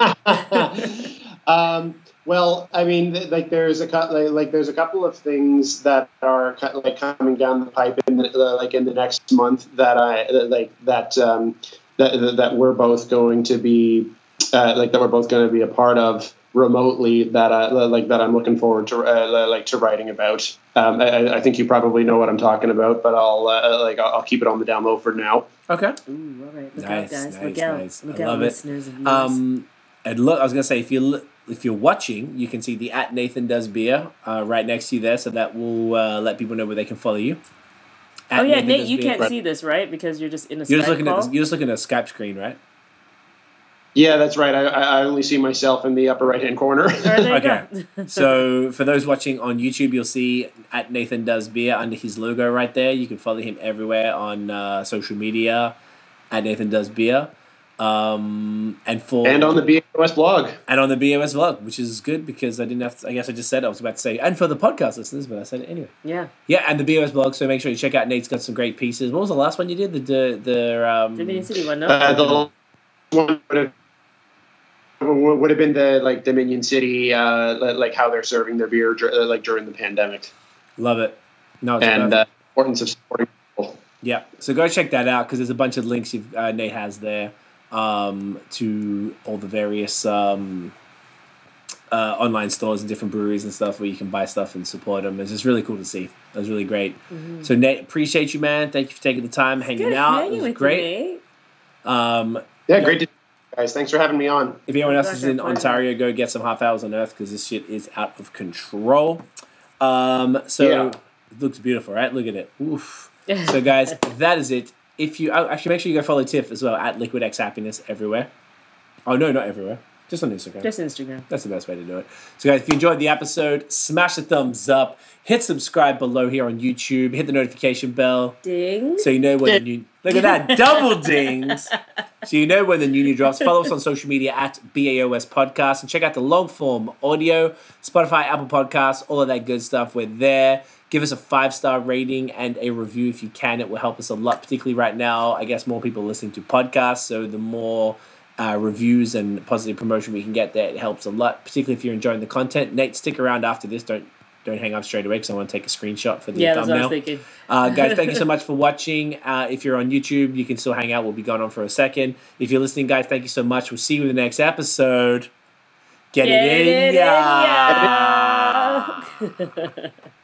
Um, well, I mean, like there's a like, like there's a couple of things that are like coming down the pipe in the, uh, like in the next month that I like that um, that that we're both going to be uh, like that we're both going to be a part of remotely that I like that I'm looking forward to uh, like to writing about. Um, I, I think you probably know what I'm talking about, but I'll uh, like I'll, I'll keep it on the down low for now. okay. Ooh, all right. Look Nice, out, guys. nice, look out. nice. Look I out, love it. listeners and viewers. Um, and look, I was gonna say if you if you're watching, you can see the at Nathan does beer uh, right next to you there, so that will uh, let people know where they can follow you. oh yeah, Nathan Nate, you Beer. can't see this, right? Because you're just in a You're just looking call. at the, you're just looking at a Skype screen, right? Yeah, that's right. I, I I only see myself in the upper right hand corner. All right, Okay. So for those watching on YouTube, you'll see at Nathan Does Beer under his logo right there. You can follow him everywhere on uh, social media at Nathan Does Beer. Um, and for and on the BMS blog. and on the BMS blog, which is good because I didn't have to, I guess I just said I was about to say and for the podcast listeners, but I said it anyway. yeah, Yeah, and the BMS blog. So make sure you check out. Nate's got some great pieces. What was the last one you did? The the, the um, Dominion City one, no? Uh, the last one would have, would have been the like Dominion City, uh, like how they're serving their beer uh, like during the pandemic, love it. No, it's and perfect. uh, importance of supporting people. Yeah, so go check that out because there's a bunch of links you've, uh, Nate has there um, to all the various um, uh, online stores and different breweries and stuff where you can buy stuff and support them. It's just really cool to see. It was really great. So Nate, appreciate you, man. Thank you for taking the time, hanging Good out. hanging it was with great. You, Um, Yeah, great to guys. Thanks for having me on. if anyone else is in. Ontario, go get some half hours on Earth because this shit is out of control. Um, so Yeah. it looks beautiful, right? Look at it. Oof. So, guys, that is it. If you actually make sure you go follow Tiff as well at Liquid X Happiness everywhere. Oh no, not everywhere. Just on Instagram. Just Instagram. That's the best way to do it. So, guys, if you enjoyed the episode, smash the thumbs up, hit subscribe below here on YouTube, hit the notification bell Ding. so you know when the new look at that double dings. So you know when the new new drops. Follow us on social media at BAOS Podcast and check out the long form audio, Spotify, Apple Podcasts, all of that good stuff. We're there. Give us a five star rating and a review if you can. It will help us a lot, particularly right now. I guess more people listening to podcasts, so the more uh, reviews and positive promotion we can get there, it helps a lot. Particularly if you're enjoying the content. Nate, stick around after this. Don't don't hang up straight away because I want to take a screenshot for the Yeah, that's what I thumbnail. Uh, guys, thank you so much for watching. Uh, if you're on YouTube, you can still hang out. We'll be gone on for a second. If you're listening, guys, thank you so much. We'll see you in the next episode. Get, Get it in, in ya. ya.